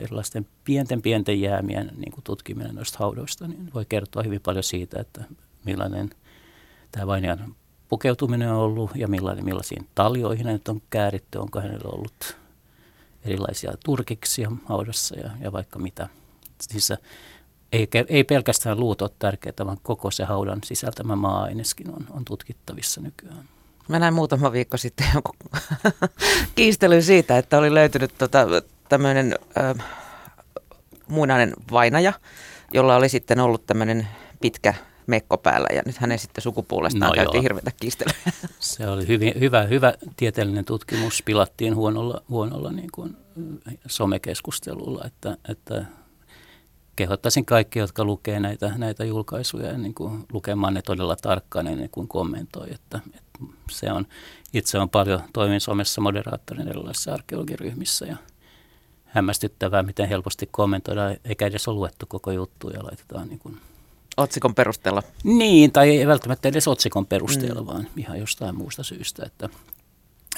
erilaisten pienten pienten jäämien niin kuin tutkiminen noista haudoista niin voi kertoa hyvin paljon siitä, että millainen tämä vainajan pukeutuminen on ollut ja millainen, millaisiin taljoihin hänet on kääritty, onko hänellä ollut erilaisia turkiksia haudassa ja, ja vaikka mitä. Siis ei, ei pelkästään luut ole tärkeää, vaan koko se haudan sisältämä maa-aineskin on, on tutkittavissa nykyään. Mä näin muutama viikko sitten jonkun kiistelyn siitä, että oli löytynyt tota, tämmöinen äh, muinainen vainaja, jolla oli sitten ollut tämmöinen pitkä mekko päällä ja nyt hänen sitten sukupuolestaan no käytiin joo. hirveätä kiistelyä. Se oli hyvin, hyvä, hyvä tieteellinen tutkimus, pilattiin huonolla, huonolla niin kuin somekeskustelulla, että, että kehottaisin kaikki, jotka lukee näitä, näitä julkaisuja, niin kuin lukemaan ne todella tarkkaan ennen kuin kommentoi. Että, että se on, itse on paljon, toimin somessa moderaattorin erilaisissa arkeologiryhmissä ja hämmästyttävää, miten helposti kommentoidaan, eikä edes ole luettu koko juttu ja laitetaan niin kuin Otsikon perusteella? Niin, tai ei välttämättä edes otsikon perusteella, mm. vaan ihan jostain muusta syystä. Että,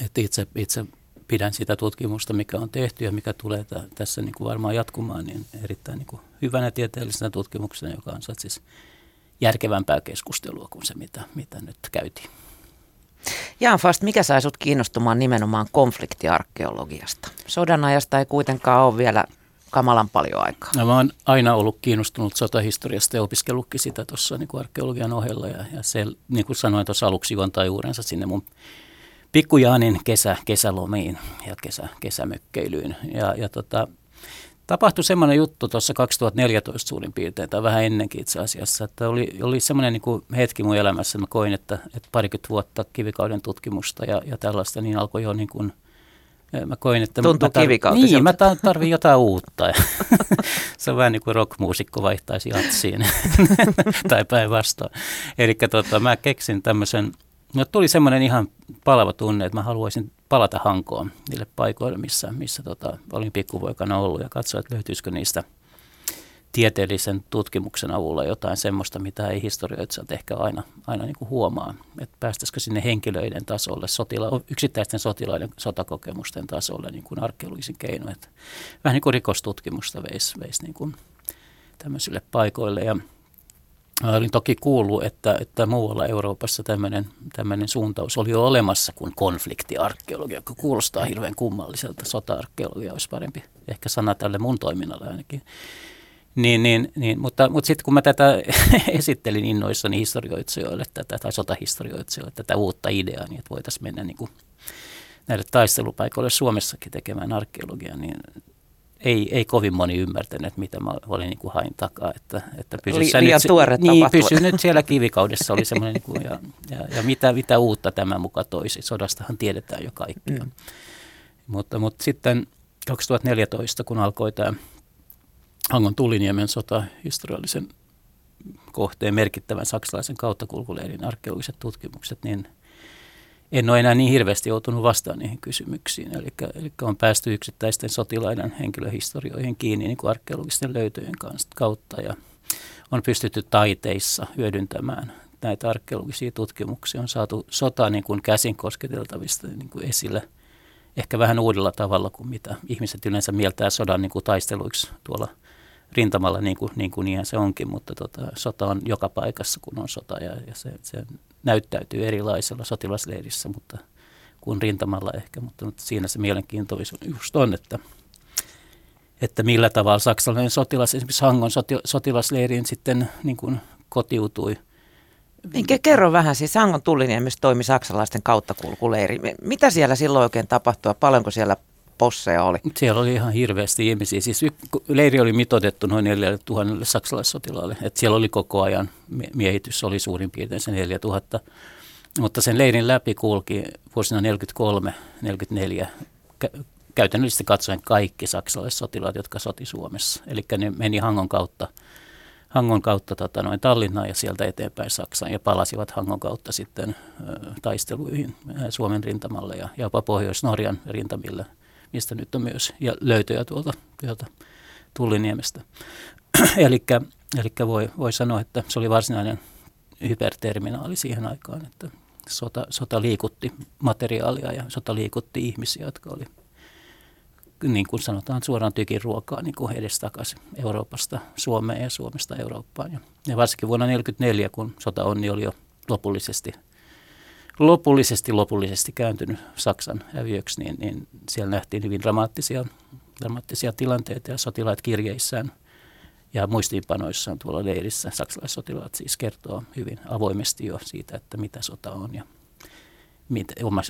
että itse, itse pidän sitä tutkimusta, mikä on tehty ja mikä tulee t- tässä niin kuin varmaan jatkumaan, niin erittäin niin kuin hyvänä tieteellisenä tutkimuksena, joka on siis järkevämpää keskustelua kuin se, mitä, mitä nyt käytiin. Jaan Fast, mikä sai sinut kiinnostumaan nimenomaan konfliktiarkeologiasta? Sodan ajasta ei kuitenkaan ole vielä kamalan paljon aikaa. No, mä oon aina ollut kiinnostunut sotahistoriasta ja opiskellutkin sitä tuossa niin arkeologian ohella. Ja, ja se, niin kuin sanoin tuossa aluksi, juontaa juurensa sinne mun pikkujaanin kesä, kesälomiin ja kesä, kesämökkeilyyn. Ja, ja tota, tapahtui semmoinen juttu tuossa 2014 suurin piirtein, tai vähän ennenkin itse asiassa, että oli, oli semmoinen niin hetki mun elämässä, mä koin, että, että parikymmentä vuotta kivikauden tutkimusta ja, ja tällaista, niin alkoi jo niin kuin, mä koin, että Tuntuu mä tar- Niin, mä tarvin jotain uutta. se on vähän niin kuin rockmuusikko vaihtaisi jatsiin tai päinvastoin. Eli tota, mä keksin tämmöisen No tuli semmoinen ihan palava tunne, että mä haluaisin palata Hankoon niille paikoille, missä, missä tota, olin pikkuvoikana ollut ja katsoa, että löytyisikö niistä tieteellisen tutkimuksen avulla jotain semmoista, mitä ei historioitsijat ehkä aina, aina niin kuin huomaa. Että päästäisikö sinne henkilöiden tasolle, sotila, yksittäisten sotilaiden sotakokemusten tasolle niin kuin arkeologisin keinoin. Että vähän niin kuin rikostutkimusta veisi, veisi niin kuin tämmöisille paikoille. Ja olin toki kuullut, että, että muualla Euroopassa tämmöinen, tämmöinen suuntaus oli jo olemassa kuin konfliktiarkeologia, joka kuulostaa hirveän kummalliselta. Sota-arkeologia olisi parempi ehkä sana tälle mun toiminnalle ainakin. Niin, niin, niin, mutta, mutta sitten kun mä tätä esittelin innoissani historioitsijoille tätä, tai sotahistorioitsijoille tätä uutta ideaa, niin että voitaisiin mennä niin kuin näille taistelupaikoille Suomessakin tekemään arkeologiaa, niin ei, ei kovin moni ymmärtänyt, mitä mä olin niin kuin hain takaa. Että, että Li, liian nyt, tuore Niin, pysy nyt siellä kivikaudessa oli semmoinen, niin kuin, ja, ja, ja mitä, mitä uutta tämä muka toisi. Sodastahan tiedetään jo kaikki. Mm. Mutta, mutta sitten 2014, kun alkoi tämä Hangon Tuliniemen sota, historiallisen kohteen merkittävän saksalaisen kauttakulkuleirin arkeologiset tutkimukset, niin – en ole enää niin hirveästi joutunut vastaan niihin kysymyksiin. Eli, eli on päästy yksittäisten sotilaiden henkilöhistorioihin kiinni niin kuin arkeologisten löytöjen kautta ja on pystytty taiteissa hyödyntämään näitä arkeologisia tutkimuksia. On saatu sota niin kuin käsin kosketeltavista niin kuin esille ehkä vähän uudella tavalla kuin mitä ihmiset yleensä mieltää sodan niin kuin taisteluiksi tuolla rintamalla, niin kuin, niin kuin niinhän se onkin, mutta tota, sota on joka paikassa, kun on sota ja, ja se, se näyttäytyy erilaisella sotilasleirissä, mutta kuin rintamalla ehkä, mutta, mutta siinä se mielenkiintoisuus just on, että, että millä tavalla saksalainen sotilas, esimerkiksi Hangon soti, sotilasleiriin sitten niin kuin kotiutui. Niin, kerro vähän, siis Hangon tulliniemessä toimi saksalaisten kauttakulkuleiri. Mitä siellä silloin oikein tapahtui paljonko siellä posseja oli? Siellä oli ihan hirveästi ihmisiä. Siis leiri oli mitoitettu noin 4000 saksalaissotilaalle. Et siellä oli koko ajan, miehitys oli suurin piirtein se 4000. Mutta sen leirin läpi kulki vuosina 43-44 käytännöllisesti katsoen kaikki saksalaissotilaat, jotka soti Suomessa. Eli ne meni Hangon kautta, Hangon kautta tota, noin Tallinnaan ja sieltä eteenpäin Saksaan ja palasivat Hangon kautta sitten taisteluihin Suomen rintamalle ja jopa Pohjois-Norjan rintamille – mistä nyt on myös ja löytöjä tuolta, tuolta Tulliniemestä. Eli voi, voi sanoa, että se oli varsinainen hyperterminaali siihen aikaan, että sota, sota liikutti materiaalia ja sota liikutti ihmisiä, jotka oli niin kuin sanotaan suoraan tykin ruokaa niin kuin edestakaisin Euroopasta Suomeen ja Suomesta Eurooppaan. Ja, varsinkin vuonna 1944, kun sota onni oli jo lopullisesti – lopullisesti, lopullisesti kääntynyt Saksan häviöksi, niin, niin siellä nähtiin hyvin dramaattisia, dramaattisia tilanteita ja sotilaat kirjeissään ja muistiinpanoissaan tuolla leirissä. Saksalaissotilaat siis kertoo hyvin avoimesti jo siitä, että mitä sota on ja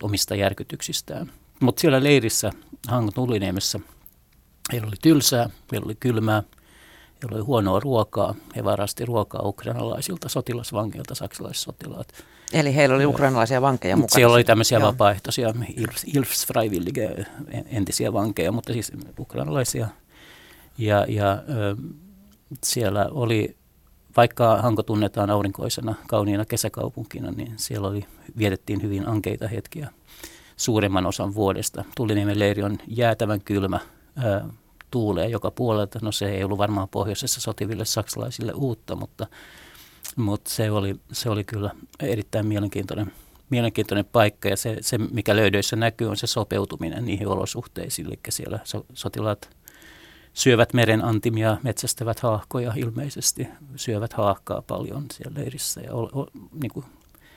omista järkytyksistään. Mutta siellä leirissä Hangon Tulliniemessä heillä oli tylsää, heillä oli kylmää Heillä oli huonoa ruokaa. He varasti ruokaa ukrainalaisilta sotilasvankeilta, saksalaissotilaat. Eli heillä oli ukrainalaisia vankeja mukana? Siellä oli tämmöisiä Joo. vapaaehtoisia Ilfsfreiwillige entisiä vankeja, mutta siis ukrainalaisia. Ja, ja ö, siellä oli, vaikka Hanko tunnetaan aurinkoisena, kauniina kesäkaupunkina, niin siellä oli, vietettiin hyvin ankeita hetkiä suuremman osan vuodesta. Tuliniemen leiri on jäätävän kylmä, ö, tuulee joka puolelta. No se ei ollut varmaan pohjoisessa sotiville saksalaisille uutta, mutta, mutta se, oli, se oli kyllä erittäin mielenkiintoinen, mielenkiintoinen paikka. Ja se, se, mikä löydöissä näkyy, on se sopeutuminen niihin olosuhteisiin. Eli siellä so, sotilaat syövät meren antimia, metsästävät haahkoja ilmeisesti, syövät haahkaa paljon siellä leirissä. Ja o, o, niin kuin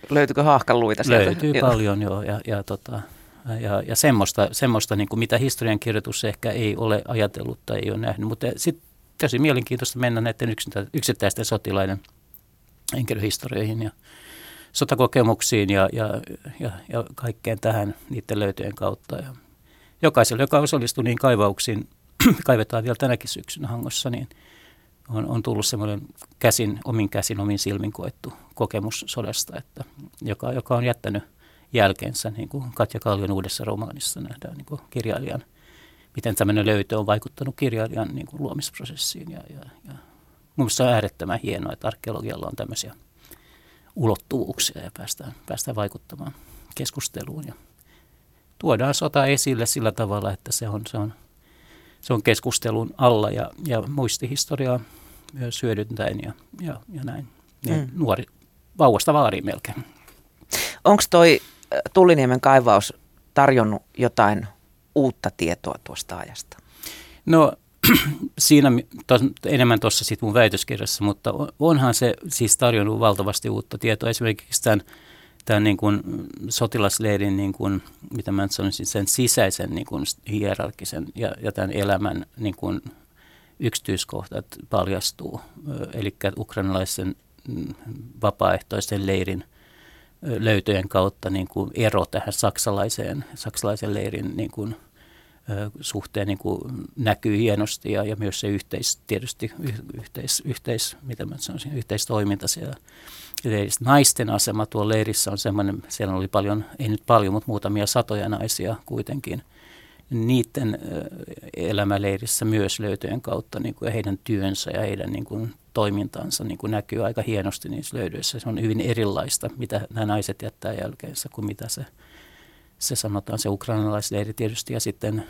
Löytyykö haahkaluita sieltä? Löytyy joo. paljon joo, ja, ja tota, ja, ja semmoista, semmoista niin kuin mitä historiankirjoitus ehkä ei ole ajatellut tai ei ole nähnyt. Mutta sitten tosi mielenkiintoista mennä näiden yksittäisten sotilaiden henkilöhistorioihin ja sotakokemuksiin ja, ja, ja, ja kaikkeen tähän niiden löytöjen kautta. Ja jokaiselle, joka osallistui niin kaivauksiin, kaivetaan vielä tänäkin syksynä Hangossa, niin on, on tullut semmoinen käsin, omin käsin, omin silmin koettu kokemus sodasta, että joka, joka on jättänyt – jälkeensä, niin kuin Katja Kallion uudessa romaanissa nähdään niin kuin kirjailijan, miten tämmöinen löytö on vaikuttanut kirjailijan niin kuin luomisprosessiin. Ja, ja, ja mielestä on äärettömän hienoa, että arkeologialla on tämmöisiä ulottuvuuksia ja päästään, päästään vaikuttamaan keskusteluun. Ja tuodaan sota esille sillä tavalla, että se on, se on, se on keskustelun alla ja, ja muistihistoriaa myös hyödyntäen ja, ja, ja näin. Niin mm. Nuori, vauvasta vaariin melkein. Onko toi Tulliniemen kaivaus tarjonnut jotain uutta tietoa tuosta ajasta? No siinä tos, enemmän tuossa sit mun väitöskirjassa, mutta onhan se siis tarjonnut valtavasti uutta tietoa. Esimerkiksi tämän, tämän niin kuin sotilasleirin, niin kuin, mitä mä sanoisin, sen sisäisen niin kuin hierarkisen ja, ja tämän elämän niin kuin yksityiskohtat paljastuu. Eli ukrainalaisen mm, vapaaehtoisen leirin – löytöjen kautta niin kuin ero tähän saksalaiseen, saksalaisen leirin niin kuin, suhteen niin kuin näkyy hienosti ja, ja myös se yhteis, tietysti yhteis, yhteis, mitä mä sanoisin, yhteistoiminta siellä leirissä. Naisten asema tuolla leirissä on semmoinen, siellä oli paljon, ei nyt paljon, mutta muutamia satoja naisia kuitenkin. Niiden elämäleirissä myös löytöjen kautta niin kuin heidän työnsä ja heidän niin kuin toimintansa niin kuin näkyy aika hienosti niissä löydöissä. Se on hyvin erilaista, mitä nämä naiset jättää jälkeensä kuin mitä se, se sanotaan, se ukrainalaisleiri tietysti ja sitten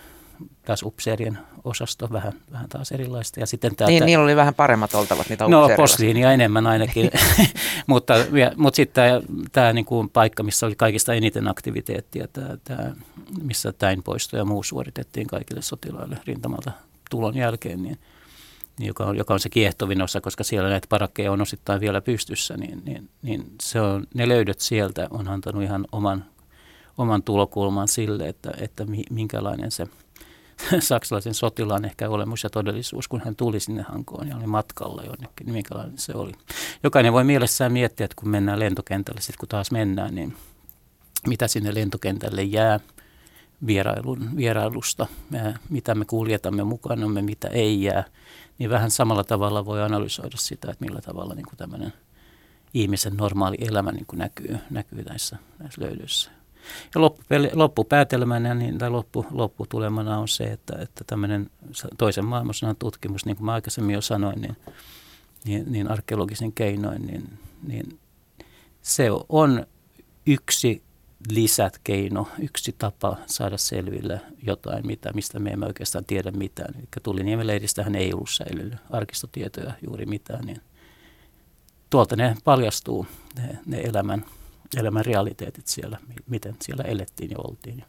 taas upseerien osasto vähän, vähän taas erilaista. Ja sitten täältä, niin, niillä oli vähän paremmat oltavat niitä No posliinia enemmän ainakin, mutta, ja, mutta sitten tämä, tämä niin kuin paikka, missä oli kaikista eniten aktiviteettia, tämä, tämä, missä täin poisto ja muu suoritettiin kaikille sotilaille rintamalta tulon jälkeen, niin joka, on, joka on se kiehtovin osa, koska siellä näitä parakkeja on osittain vielä pystyssä, niin, niin, niin se on, ne löydöt sieltä on antanut ihan oman, oman tulokulman sille, että, että minkälainen se saksalaisen sotilaan ehkä olemus ja todellisuus, kun hän tuli sinne Hankoon ja oli matkalla jonnekin, niin minkälainen se oli. Jokainen voi mielessään miettiä, että kun mennään lentokentälle, sitten kun taas mennään, niin mitä sinne lentokentälle jää vierailun, vierailusta, mitä me kuljetamme mukanamme, mitä ei jää – niin vähän samalla tavalla voi analysoida sitä, että millä tavalla niin kuin tämmöinen ihmisen normaali elämä niin kuin näkyy, näkyy näissä, näissä löydöissä. Ja loppupäätelmänä niin, tai loppu, lopputulemana on se, että, että tämmöinen toisen maailmansodan tutkimus, niin kuin mä aikaisemmin jo sanoin, niin, niin, niin arkeologisen keinoin, niin, niin se on yksi lisätkeino, yksi tapa saada selville jotain, mitä, mistä me emme oikeastaan tiedä mitään. Eli Tuliniemen ei ollut säilynyt arkistotietoja juuri mitään, niin tuolta ne paljastuu, ne, ne elämän, elämän realiteetit siellä, miten siellä elettiin ja oltiin.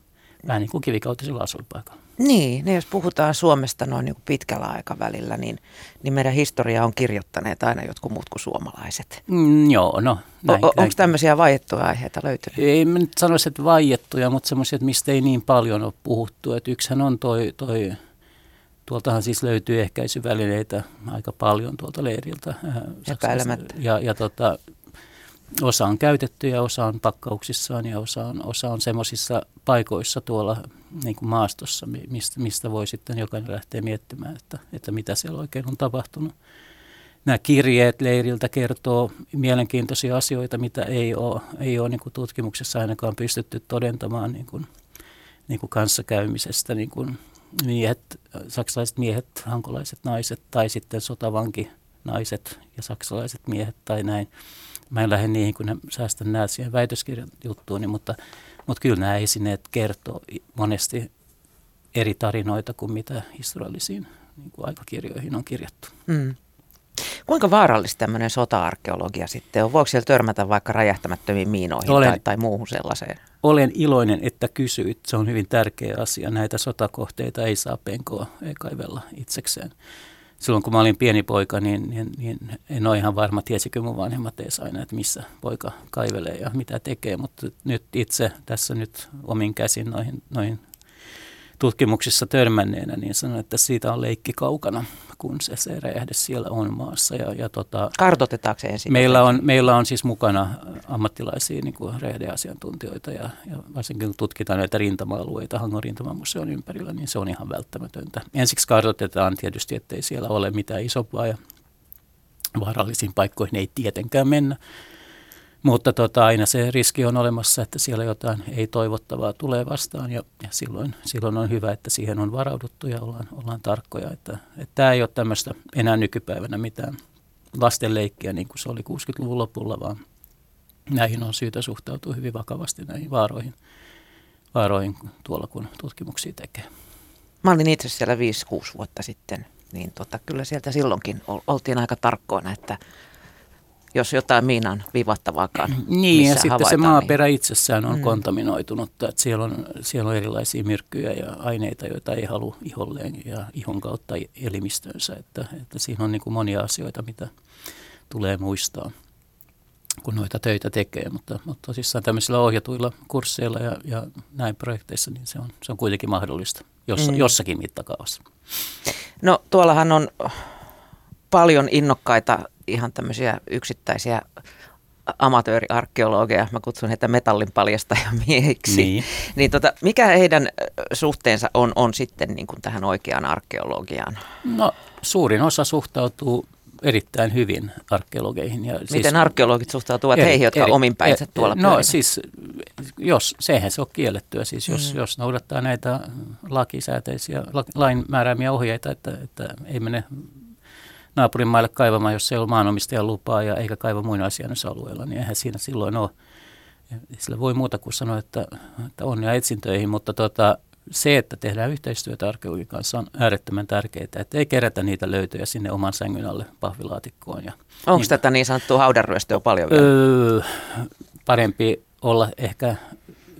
Vähän niin kuin kivikautisella asuinpaikalla. Niin, niin jos puhutaan Suomesta noin niin kuin pitkällä aikavälillä, niin, niin meidän historiaa on kirjoittaneet aina jotkut muut kuin suomalaiset. Mm, joo, no näin, o, Onko tämmöisiä vaiettuja aiheita löytynyt? Ei mä nyt sanoisi, että vaiettuja, mutta semmoisia, mistä ei niin paljon ole puhuttu. Että yksihän on toi, toi Tuoltahan siis löytyy ehkäisyvälineitä aika paljon tuolta leiriltä. Epäilemättä. Ja, ja tota, osa on käytetty ja osa on pakkauksissaan ja osa on, osa on semmoisissa paikoissa tuolla niin kuin maastossa, mistä, mistä voi sitten jokainen lähteä miettimään, että, että mitä siellä oikein on tapahtunut. Nämä kirjeet leiriltä kertoo mielenkiintoisia asioita, mitä ei ole, ei ole niin kuin tutkimuksessa ainakaan pystytty todentamaan niin kuin, niin kuin kanssakäymisestä. Niin kuin miehet, saksalaiset miehet, hankolaiset naiset tai sitten sotavanki naiset ja saksalaiset miehet tai näin. Mä en lähde niihin, kun säästän nämä siihen väitöskirjan juttuun, mutta, mutta kyllä nämä esineet kertoo monesti eri tarinoita kuin mitä historiallisiin niin kuin aikakirjoihin on kirjattu. Mm. Kuinka vaarallista tämmöinen sota-arkeologia sitten on? Voiko siellä törmätä vaikka räjähtämättömiin miinoihin olen, tai, tai muuhun sellaiseen? Olen iloinen, että kysyit. Se on hyvin tärkeä asia. Näitä sotakohteita ei saa penkoa ei kaivella itsekseen. Silloin kun mä olin pieni poika, niin, niin, niin en ole ihan varma, tiesikö mun vanhemmat edes aina, että missä poika kaivelee ja mitä tekee. Mutta nyt itse tässä nyt omin käsin noihin, noihin tutkimuksissa törmänneenä, niin sanon, että siitä on leikki kaukana, kun se, se räjähde siellä on maassa. Ja, ja tota, Kartotetaanko se ensin? Meillä on, meillä on siis mukana ammattilaisia niin kuin räjähdeasiantuntijoita ja, ja varsinkin kun tutkitaan näitä rintama-alueita Hangon rintamamuseon ympärillä, niin se on ihan välttämätöntä. Ensiksi kartoitetaan tietysti, ettei siellä ole mitään isompaa ja vaarallisiin paikkoihin ei tietenkään mennä. Mutta tota, aina se riski on olemassa, että siellä jotain ei-toivottavaa tulee vastaan ja, ja silloin, silloin on hyvä, että siihen on varauduttu ja ollaan, ollaan tarkkoja. Että, että tämä ei ole tämmöistä enää nykypäivänä mitään lastenleikkiä niin kuin se oli 60-luvun lopulla, vaan näihin on syytä suhtautua hyvin vakavasti näihin vaaroihin, vaaroihin tuolla, kun tutkimuksia tekee. Mä olin itse siellä 5-6 vuotta sitten, niin tota, kyllä sieltä silloinkin oltiin aika tarkkoina, että jos jotain miinan vivattavaakaan Niin, ja sitten se maaperä niin. itsessään on mm. kontaminoitunut, että siellä on, siellä on erilaisia myrkkyjä ja aineita, joita ei halua iholleen ja ihon kautta elimistönsä, että, että siinä on niin kuin monia asioita, mitä tulee muistaa kun noita töitä tekee, mutta, mutta tosissaan tämmöisillä ohjatuilla kursseilla ja, ja näin projekteissa, niin se on, se on kuitenkin mahdollista jossa, mm. jossakin mittakaavassa. No tuollahan on paljon innokkaita ihan tämmöisiä yksittäisiä amatööriarkeologeja, mä kutsun heitä metallin paljastajamiehiksi, niin. niin tota, mikä heidän suhteensa on, on sitten niin kuin tähän oikeaan arkeologiaan? No suurin osa suhtautuu erittäin hyvin arkeologeihin. Ja Miten siis, arkeologit suhtautuvat eri, heihin, jotka eri, ominpäinsä eri, tuolla No siis, jos, sehän se on kiellettyä, siis jos, mm. jos noudattaa näitä lakisääteisiä, lain määräämiä ohjeita, että, että ei mene naapurin maille kaivamaan, jos ei ole maanomistajan lupaa ja eikä kaiva muinaisjäännösalueella, niin eihän siinä silloin ole. Sillä voi muuta kuin sanoa, että, että onnea etsintöihin, mutta tota, se, että tehdään yhteistyötä arkeologin kanssa on äärettömän tärkeää, että ei kerätä niitä löytöjä sinne oman sängyn alle pahvilaatikkoon. Ja, Onko niin, tätä niin sanottua haudanryöstöä paljon vielä? Öö, parempi olla ehkä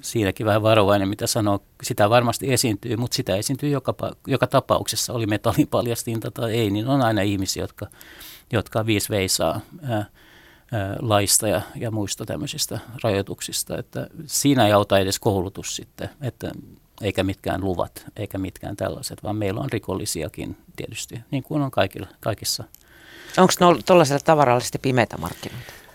siinäkin vähän varovainen, mitä sanoo. Sitä varmasti esiintyy, mutta sitä esiintyy joka, joka tapauksessa, oli metallin paljastinta tai ei, niin on aina ihmisiä, jotka, jotka viisi veisaa ää, ää, laista ja, ja muista tämmöisistä rajoituksista. Että siinä ei auta edes koulutus sitten, että eikä mitkään luvat, eikä mitkään tällaiset, vaan meillä on rikollisiakin tietysti, niin kuin on kaikilla, kaikissa. Onko tuollaisella tavaralla sitten pimeitä markkinoita?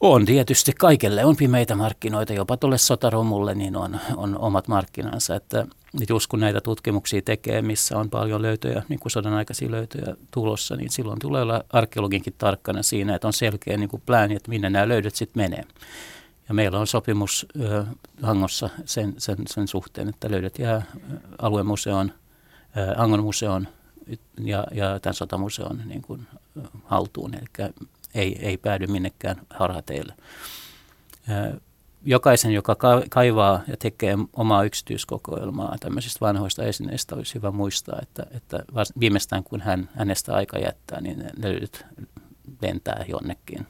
On tietysti, kaikille on pimeitä markkinoita, jopa tuolle sotaromulle niin on, on omat markkinansa. Että jos kun näitä tutkimuksia tekee, missä on paljon löytöjä, niin kuin sodan aikaisia löytöjä tulossa, niin silloin tulee olla arkeologinkin tarkkana siinä, että on selkeä niin kuin plääni, että minne nämä löydöt sitten menee. Ja meillä on sopimus ö, Hangossa sen, sen, sen suhteen, että löydöt jää aluemuseon, ö, Angon museon ja, ja tämän sotamuseon niin kuin, haltuun. Eli ei, ei päädy minnekään harhateille. Jokaisen, joka kaivaa ja tekee omaa yksityiskokoelmaa tämmöisistä vanhoista esineistä, olisi hyvä muistaa, että, että viimeistään kun hän, hänestä aika jättää, niin ne löydyt lentää jonnekin.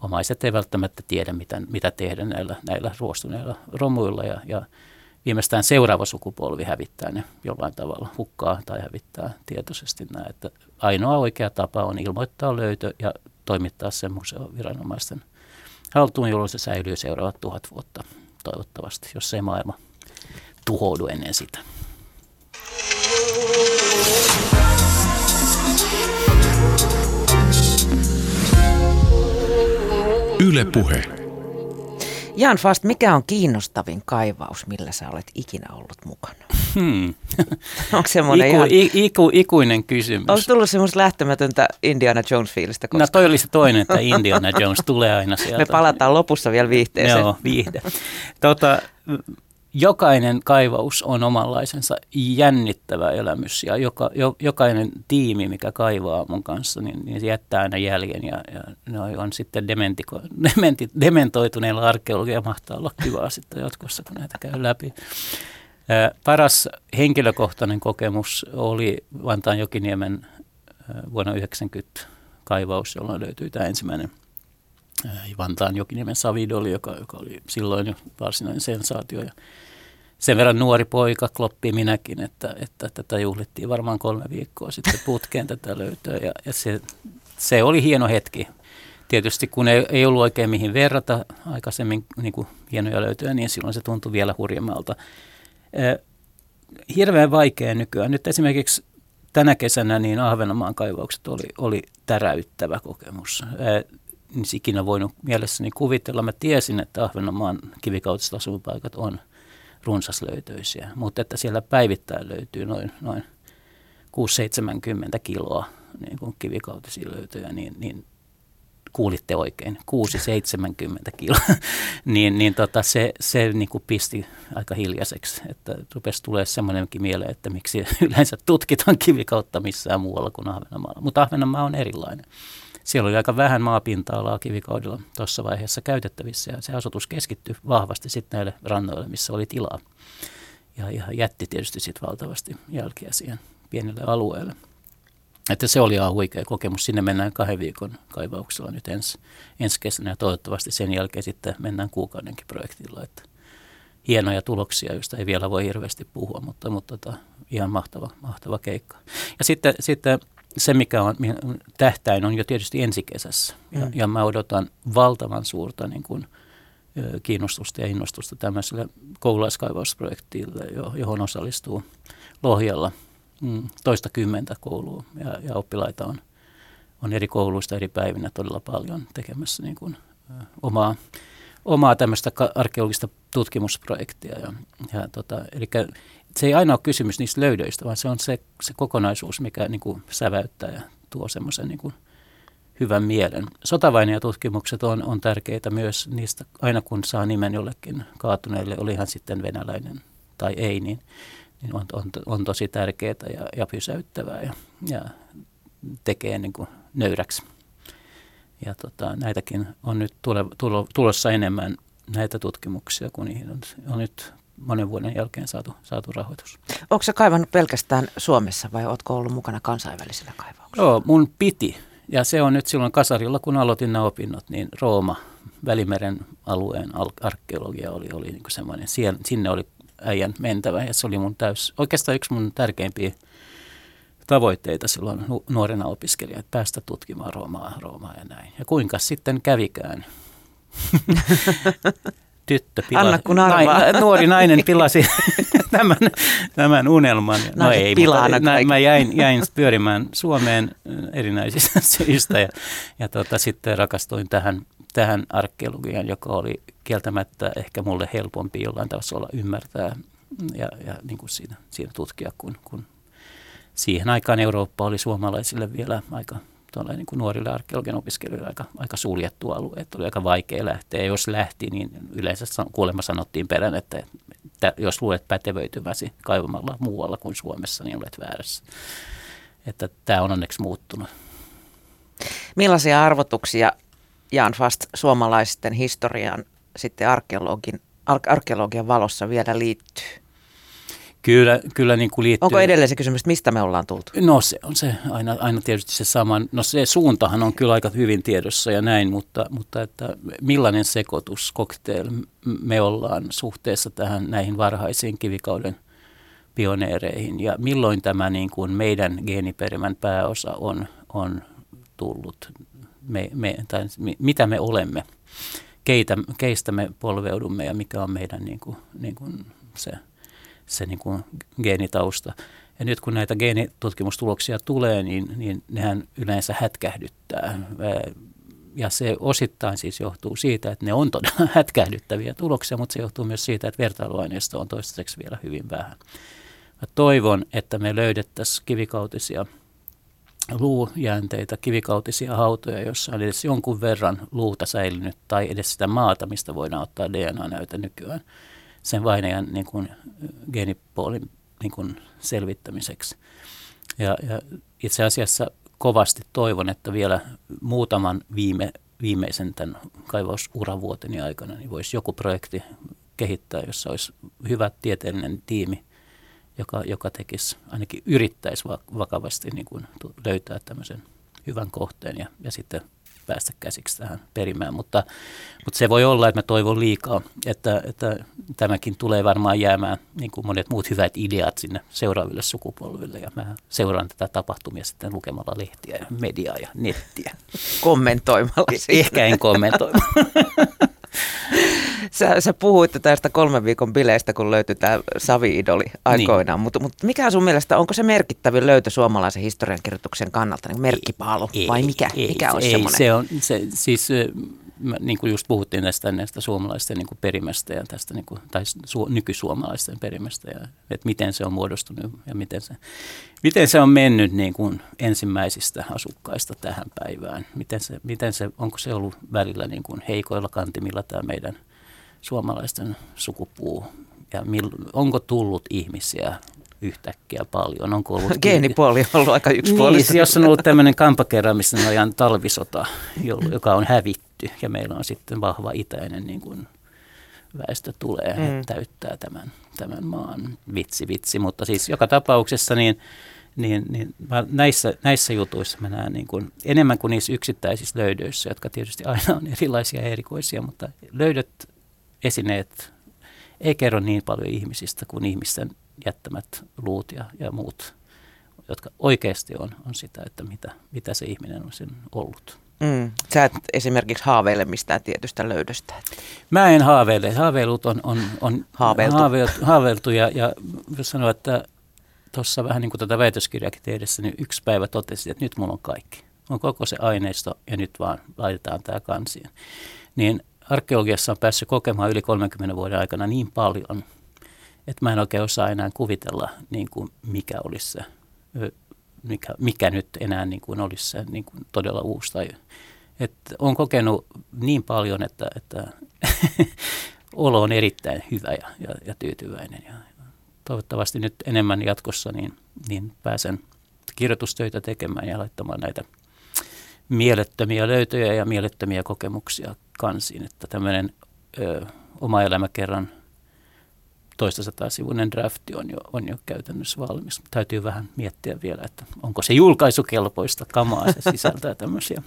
Omaiset ei välttämättä tiedä, mitä, mitä tehdä näillä, näillä ruostuneilla romuilla ja, ja viimeistään seuraava sukupolvi hävittää ne jollain tavalla, hukkaa tai hävittää tietoisesti nämä. Että ainoa oikea tapa on ilmoittaa löytö ja toimittaa sen museoviranomaisten haltuun, jolloin se säilyy seuraavat tuhat vuotta toivottavasti, jos ei maailma tuhoudu ennen sitä. Yle Puhe. Jan Fast, mikä on kiinnostavin kaivaus, millä sä olet ikinä ollut mukana? Hmm. Onko semmoinen Iku, ihan... iku, ikuinen kysymys. Onko tullut semmoista lähtemätöntä Indiana Jones-fiilistä? No toi oli se toinen, että Indiana Jones tulee aina sieltä. Me palataan lopussa vielä viihteeseen. Joo, viihde. Tota, jokainen kaivaus on omanlaisensa jännittävä elämys ja joka, jo, jokainen tiimi, mikä kaivaa mun kanssa, niin, niin se jättää aina jäljen ja, ja ne on sitten dementiko, dementi, dementoituneilla arkeologia mahtaa olla kivaa sitten jatkossa, kun näitä käy läpi. Ää, paras henkilökohtainen kokemus oli Vantaan Jokiniemen ää, vuonna 90 kaivaus, jolloin löytyi tämä ensimmäinen Vantaan Jokiniemen Savidoli, joka, joka oli silloin jo varsinainen sensaatio. Ja sen verran nuori poika, kloppi minäkin, että, että tätä juhlittiin varmaan kolme viikkoa sitten putkeen tätä löytöä. Ja, ja se, se oli hieno hetki. Tietysti kun ei, ei ollut oikein mihin verrata aikaisemmin niin kuin hienoja löytöjä, niin silloin se tuntui vielä hurjemmalta. Eh, hirveän vaikea nykyään. Nyt esimerkiksi tänä kesänä niin Ahvenanmaan kaivaukset oli, oli täräyttävä kokemus. Eh, niin ikinä voinut mielessäni kuvitella. Mä tiesin, että Ahvenanmaan kivikautiset asumapaikat on runsaslöytöisiä, mutta että siellä päivittäin löytyy noin, noin 6-70 kiloa niin kivikautisia löytöjä, niin, niin kuulitte oikein, 6-70 kiloa, niin, niin tota, se, se niin kuin pisti aika hiljaiseksi, että rupesi tulee semmoinenkin mieleen, että miksi yleensä tutkitaan kivikautta missään muualla kuin Ahvenanmaalla, mutta Ahvenanmaa on erilainen siellä oli aika vähän maapinta-alaa kivikaudella tuossa vaiheessa käytettävissä ja se asutus keskittyi vahvasti sitten näille rannoille, missä oli tilaa. Ja, ja jätti tietysti sitten valtavasti jälkiä siihen pienelle alueelle. Että se oli ihan huikea kokemus. Sinne mennään kahden viikon kaivauksella nyt ensi, ensi kesänä ja toivottavasti sen jälkeen sitten mennään kuukaudenkin projektilla. Että hienoja tuloksia, joista ei vielä voi hirveästi puhua, mutta, mutta tota, ihan mahtava, mahtava keikka. Ja sitten, sitten se, mikä on tähtäin, on jo tietysti ensi kesässä. Ja, mm. ja mä odotan valtavan suurta niin kuin, kiinnostusta ja innostusta tämmöiselle koululaiskaivausprojektille, johon osallistuu Lohjalla mm, toista kymmentä koulua ja, ja oppilaita on, on eri kouluista eri päivinä todella paljon tekemässä niin kuin, omaa, omaa tämmöistä arkeologista tutkimusprojektia. Ja, ja tota, eli se ei aina ole kysymys niistä löydöistä, vaan se on se, se kokonaisuus, mikä niin kuin säväyttää ja tuo semmoisen niin kuin hyvän mielen. Sotavainijatutkimukset on, on tärkeitä myös niistä, aina kun saa nimen jollekin kaatuneelle, oli hän sitten venäläinen tai ei, niin, niin on, on, on tosi tärkeää ja, ja pysäyttävää ja, ja tekee niin kuin nöyräksi. Ja tota, näitäkin on nyt tule, tulo, tulossa enemmän näitä tutkimuksia, kun niihin on, on nyt monen vuoden jälkeen saatu, saatu rahoitus. Onko se kaivannut pelkästään Suomessa vai oletko ollut mukana kansainvälisillä kaivauksilla? Joo, mun piti. Ja se on nyt silloin kasarilla, kun aloitin nämä opinnot, niin Rooma, Välimeren alueen arkeologia oli, oli niin semmoinen, sinne oli äijän mentävä ja se oli mun täys, oikeastaan yksi mun tärkeimpiä tavoitteita silloin nuorena opiskelijana, että päästä tutkimaan Roomaa, Roomaa ja näin. Ja kuinka sitten kävikään? tyttö pilasi, Anna kun nain, nuori nainen pilasi tämän, tämän unelman. No ei, mutta näin, mä jäin, jäin pyörimään Suomeen erinäisistä syistä ja, ja tota, sitten rakastuin tähän, tähän arkeologiaan, joka oli kieltämättä ehkä mulle helpompi jollain tavalla ymmärtää ja, ja niin kuin siinä, siinä tutkia, kun, kun siihen aikaan Eurooppa oli suomalaisille vielä aika tuolle niin kuin nuorille arkeologian opiskelijoille aika, aika suljettu alue, että oli aika vaikea lähteä. Jos lähti, niin yleensä kuulemma sanottiin perään, että, että jos luulet pätevöitymäsi kaivamalla muualla kuin Suomessa, niin olet väärässä. Että tämä on onneksi muuttunut. Millaisia arvotuksia Jan Fast suomalaisten historiaan sitten arkeologin, arkeologian valossa vielä liittyy? Kyllä, kyllä niin kuin liittyy. Onko edelleen se kysymys, että mistä me ollaan tultu? No se on se aina, aina tietysti se sama. No se suuntahan on kyllä aika hyvin tiedossa ja näin, mutta, mutta että millainen sekoitus, cocktail me ollaan suhteessa tähän näihin varhaisiin kivikauden pioneereihin ja milloin tämä niin kuin meidän geeniperimän pääosa on, on tullut, me, me, tai mitä me olemme, keitä, keistä me polveudumme ja mikä on meidän niin kuin, niin kuin se – se niin kuin geenitausta. Ja nyt kun näitä geenitutkimustuloksia tulee, niin, niin nehän yleensä hätkähdyttää. ja se osittain siis johtuu siitä, että ne on todella hätkähdyttäviä tuloksia, mutta se johtuu myös siitä, että vertailuaineisto on toistaiseksi vielä hyvin vähän. Mä toivon, että me löydettäisiin kivikautisia luujäänteitä, kivikautisia hautoja, joissa on edes jonkun verran luuta säilynyt tai edes sitä maata, mistä voidaan ottaa DNA-näytä nykyään sen vainajan niin kuin, geenipuolin niin kuin, selvittämiseksi. Ja, ja itse asiassa kovasti toivon, että vielä muutaman viime, viimeisen tämän kaivausuravuoteni aikana niin voisi joku projekti kehittää, jossa olisi hyvä tieteellinen tiimi, joka, joka tekisi, ainakin yrittäisi vakavasti niin kuin löytää tämmöisen hyvän kohteen ja, ja sitten päästä käsiksi tähän perimään, mutta, mutta se voi olla, että mä toivon liikaa, että, että tämäkin tulee varmaan jäämään niin kuin monet muut hyvät ideat sinne seuraaville sukupolville ja mä seuraan tätä tapahtumia sitten lukemalla lehtiä ja mediaa ja nettiä. Kommentoimalla. Eh, ehkä en kommentoimalla. sä, sä puhuitte tästä kolmen viikon bileistä, kun löytyi tämä Savi-idoli aikoinaan, niin. mutta, mutta mikä sun mielestä, onko se merkittävin löytö suomalaisen historiankirjoituksen kannalta, niin merkkipaalu ei, vai mikä, ei, mikä on ei, semmoinen? Se on, se, siis niin kuin just puhuttiin näistä, näistä suomalaisten niin kuin perimästä ja tästä niin kuin, tai su, nykysuomalaisten perimästä ja että miten se on muodostunut ja miten se, miten se on mennyt niin kuin ensimmäisistä asukkaista tähän päivään. Miten se, miten se, onko se ollut välillä niin kuin heikoilla kantimilla tämä meidän suomalaisten sukupuu ja mil, onko tullut ihmisiä yhtäkkiä paljon. Onko ollut Geenipuoli on ollut aika yksipuolista. Niin, jos on ollut tämmöinen kampakeramisen ajan talvisota, joka on hävitty ja meillä on sitten vahva itäinen niin kuin väestö tulee mm. täyttää tämän, tämän maan vitsi vitsi. Mutta siis joka tapauksessa niin, niin, niin näissä, näissä jutuissa mä näen niin kuin, enemmän kuin niissä yksittäisissä löydöissä, jotka tietysti aina on erilaisia ja erikoisia, mutta löydöt, esineet ei kerro niin paljon ihmisistä kuin ihmisten jättämät luut ja, ja muut, jotka oikeasti on, on sitä, että mitä, mitä se ihminen on sen ollut. Mm. Sä et esimerkiksi haaveile mistään tietystä löydöstä? Mä en haaveile. Haaveilut on, on, on haaveiltu. Haaveiltu, haaveiltu ja, ja sanoa, että tuossa vähän niin kuin tätä väitöskirjaakin tehdessä, niin yksi päivä totesi, että nyt mulla on kaikki. On koko se aineisto ja nyt vaan laitetaan tämä kansiin. Niin arkeologiassa on päässyt kokemaan yli 30 vuoden aikana niin paljon – että mä en oikein osaa enää kuvitella, niin kuin mikä olisi se, mikä, mikä nyt enää niin kuin olisi se niin kuin todella uusi. Tai, että on kokenut niin paljon, että, että olo on erittäin hyvä ja, ja, ja tyytyväinen. Ja, toivottavasti nyt enemmän jatkossa niin, niin pääsen kirjoitustöitä tekemään ja laittamaan näitä mielettömiä löytöjä ja mielettömiä kokemuksia kansiin. Että tämmöinen ö, oma elämäkerran toista sataa sivuinen drafti on jo, on jo käytännössä valmis. Täytyy vähän miettiä vielä, että onko se julkaisukelpoista kamaa, se sisältää tämmöisiä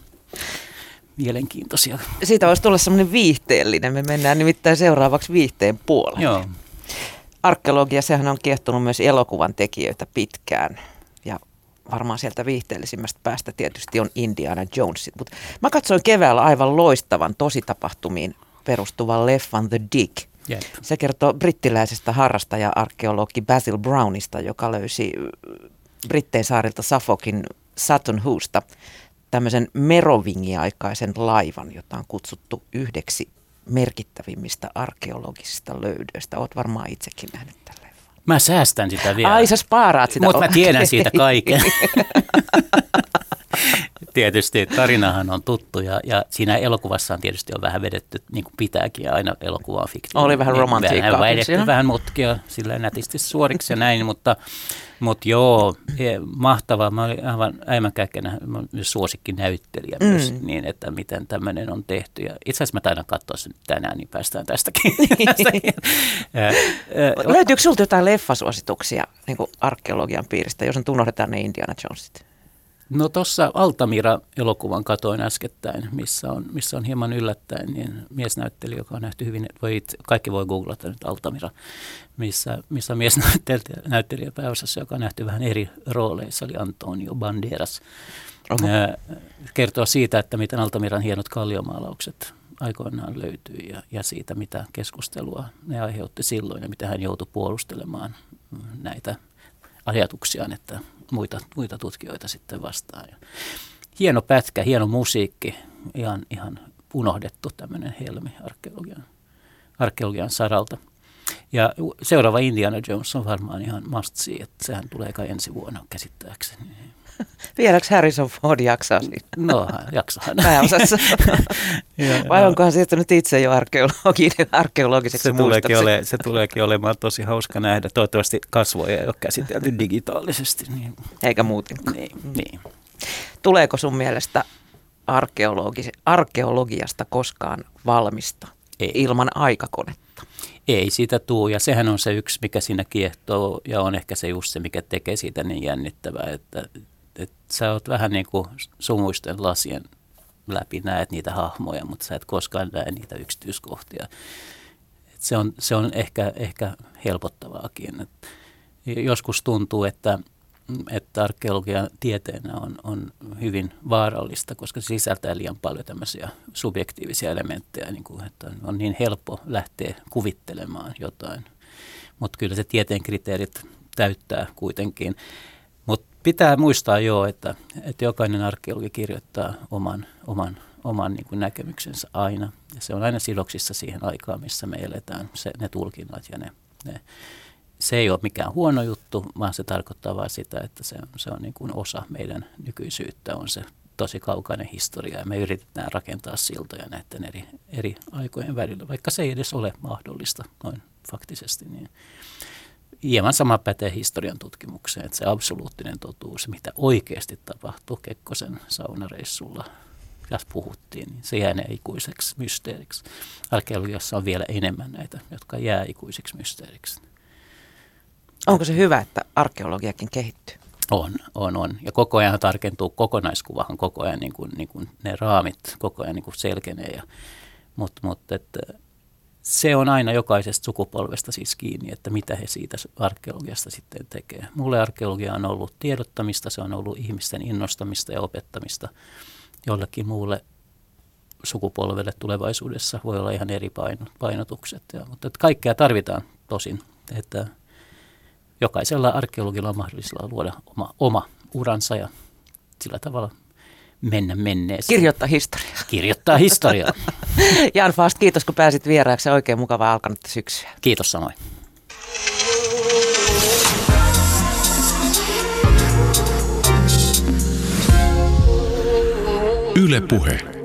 mielenkiintoisia. Siitä voisi tulla semmoinen viihteellinen. Me mennään nimittäin seuraavaksi viihteen puolelle. Joo. Arkeologia, sehän on kiehtonut myös elokuvan tekijöitä pitkään. Varmaan sieltä viihteellisimmästä päästä tietysti on Indiana Jones. Mutta mä katsoin keväällä aivan loistavan tositapahtumiin perustuvan leffan The Dig – Jep. Se kertoo brittiläisestä harrastaja-arkeologi Basil Brownista, joka löysi Brittein saarilta Suffolkin Sutton Hoosta tämmöisen merovingiaikaisen laivan, jota on kutsuttu yhdeksi merkittävimmistä arkeologisista löydöistä. Oot varmaan itsekin nähnyt tällä Mä säästän sitä vielä. Ai sä spaaraat sitä. Mutta mä tiedän siitä kaiken. tietysti tarinahan on tuttu ja, ja siinä elokuvassa on tietysti on vähän vedetty niin kuin pitääkin ja aina elokuva on fiktio. Oli vähän romantiikkaa. Vähän vedetty vähän mutkia sillä nätisti suoriksi ja näin, mutta, mutta joo, mahtavaa. Mä olin aivan äimänkäkkenä suosikki näyttelijä mm. myös niin, että miten tämmöinen on tehty. Ja itse asiassa mä taidan katsoa sen tänään, niin päästään tästäkin. Löytyykö sulta jotain leffasuosituksia niin arkeologian piiristä, jos on unohdetaan ne Indiana Jonesit? No tuossa Altamira-elokuvan katoin äskettäin, missä on, missä on hieman yllättäen niin miesnäyttelijä, joka on nähty hyvin, voi, kaikki voi googlata nyt Altamira, missä, missä miesnäyttelijä pääosassa, joka on nähty vähän eri rooleissa, oli Antonio Banderas. Oho. Kertoo siitä, että miten Altamiran hienot kalliomaalaukset aikoinaan löytyi ja, ja siitä, mitä keskustelua ne aiheutti silloin ja mitä hän joutui puolustelemaan näitä ajatuksiaan, että muita, muita tutkijoita sitten vastaan. Ja hieno pätkä, hieno musiikki, ihan, ihan unohdettu tämmöinen helmi arkeologian, arkeologian saralta. Ja seuraava Indiana Jones on varmaan ihan must see, että sehän tulee kai ensi vuonna käsittääkseni. Vieläkö Harrison Ford jaksaa siinä? No, jaksaa. Pääosassa. Vai onkohan siirtynyt itse jo arkeologi, arkeologiseksi se tuleekin, ole, se tuleekin olemaan tosi hauska nähdä. Toivottavasti kasvoja ei ole käsitelty digitaalisesti. Niin. Eikä muutenkaan. Niin, niin. Tuleeko sun mielestä arkeologi, arkeologiasta koskaan valmista ei. ilman aikakonetta? Ei siitä tuu ja sehän on se yksi, mikä siinä kiehtoo ja on ehkä se just se, mikä tekee siitä niin jännittävää, että, että sä oot vähän niin kuin sumuisten lasien läpi näet niitä hahmoja, mutta sä et koskaan näe niitä yksityiskohtia. Et se on, se on ehkä, ehkä helpottavaakin. Et joskus tuntuu, että että arkeologian tieteenä on, on hyvin vaarallista, koska se sisältää liian paljon tämmöisiä subjektiivisia elementtejä, niin kuin, että on niin helppo lähteä kuvittelemaan jotain. Mutta kyllä se tieteen kriteerit täyttää kuitenkin. Pitää muistaa jo, että, että jokainen arkeologi kirjoittaa oman, oman, oman niin kuin näkemyksensä aina. Ja se on aina sidoksissa siihen aikaan, missä me eletään, se, ne tulkinnat ja ne, ne se ei ole mikään huono juttu, vaan se tarkoittaa vain sitä, että se, se on niin kuin osa meidän nykyisyyttä, on se tosi kaukainen historia ja me yritetään rakentaa siltoja näiden eri, eri aikojen välillä, vaikka se ei edes ole mahdollista noin faktisesti. Niin hieman sama pätee historian tutkimukseen, että se absoluuttinen totuus, mitä oikeasti tapahtui Kekkosen saunareissulla, jos puhuttiin, niin se jää ikuiseksi mysteeriksi. Arkeologiassa on vielä enemmän näitä, jotka jää ikuisiksi mysteeriksi. Onko se hyvä, että arkeologiakin kehittyy? On, on, on. Ja koko ajan tarkentuu kokonaiskuvahan, koko ajan niin kuin, niin kuin ne raamit koko ajan niin kuin selkenee. Mutta mut, että se on aina jokaisesta sukupolvesta siis kiinni, että mitä he siitä arkeologiasta sitten tekee. Mulle arkeologia on ollut tiedottamista, se on ollut ihmisten innostamista ja opettamista. Jollekin muulle sukupolvelle tulevaisuudessa voi olla ihan eri painotukset. Ja, mutta että kaikkea tarvitaan tosin, että jokaisella arkeologilla on mahdollisuus luoda oma, oma uransa ja sillä tavalla mennä menneeseen. Kirjoittaa historiaa. Kirjoittaa historiaa. Jan Fast, kiitos kun pääsit vieraaksi. Oikein mukavaa alkanutta syksyä. Kiitos samoin. Yle Puhe.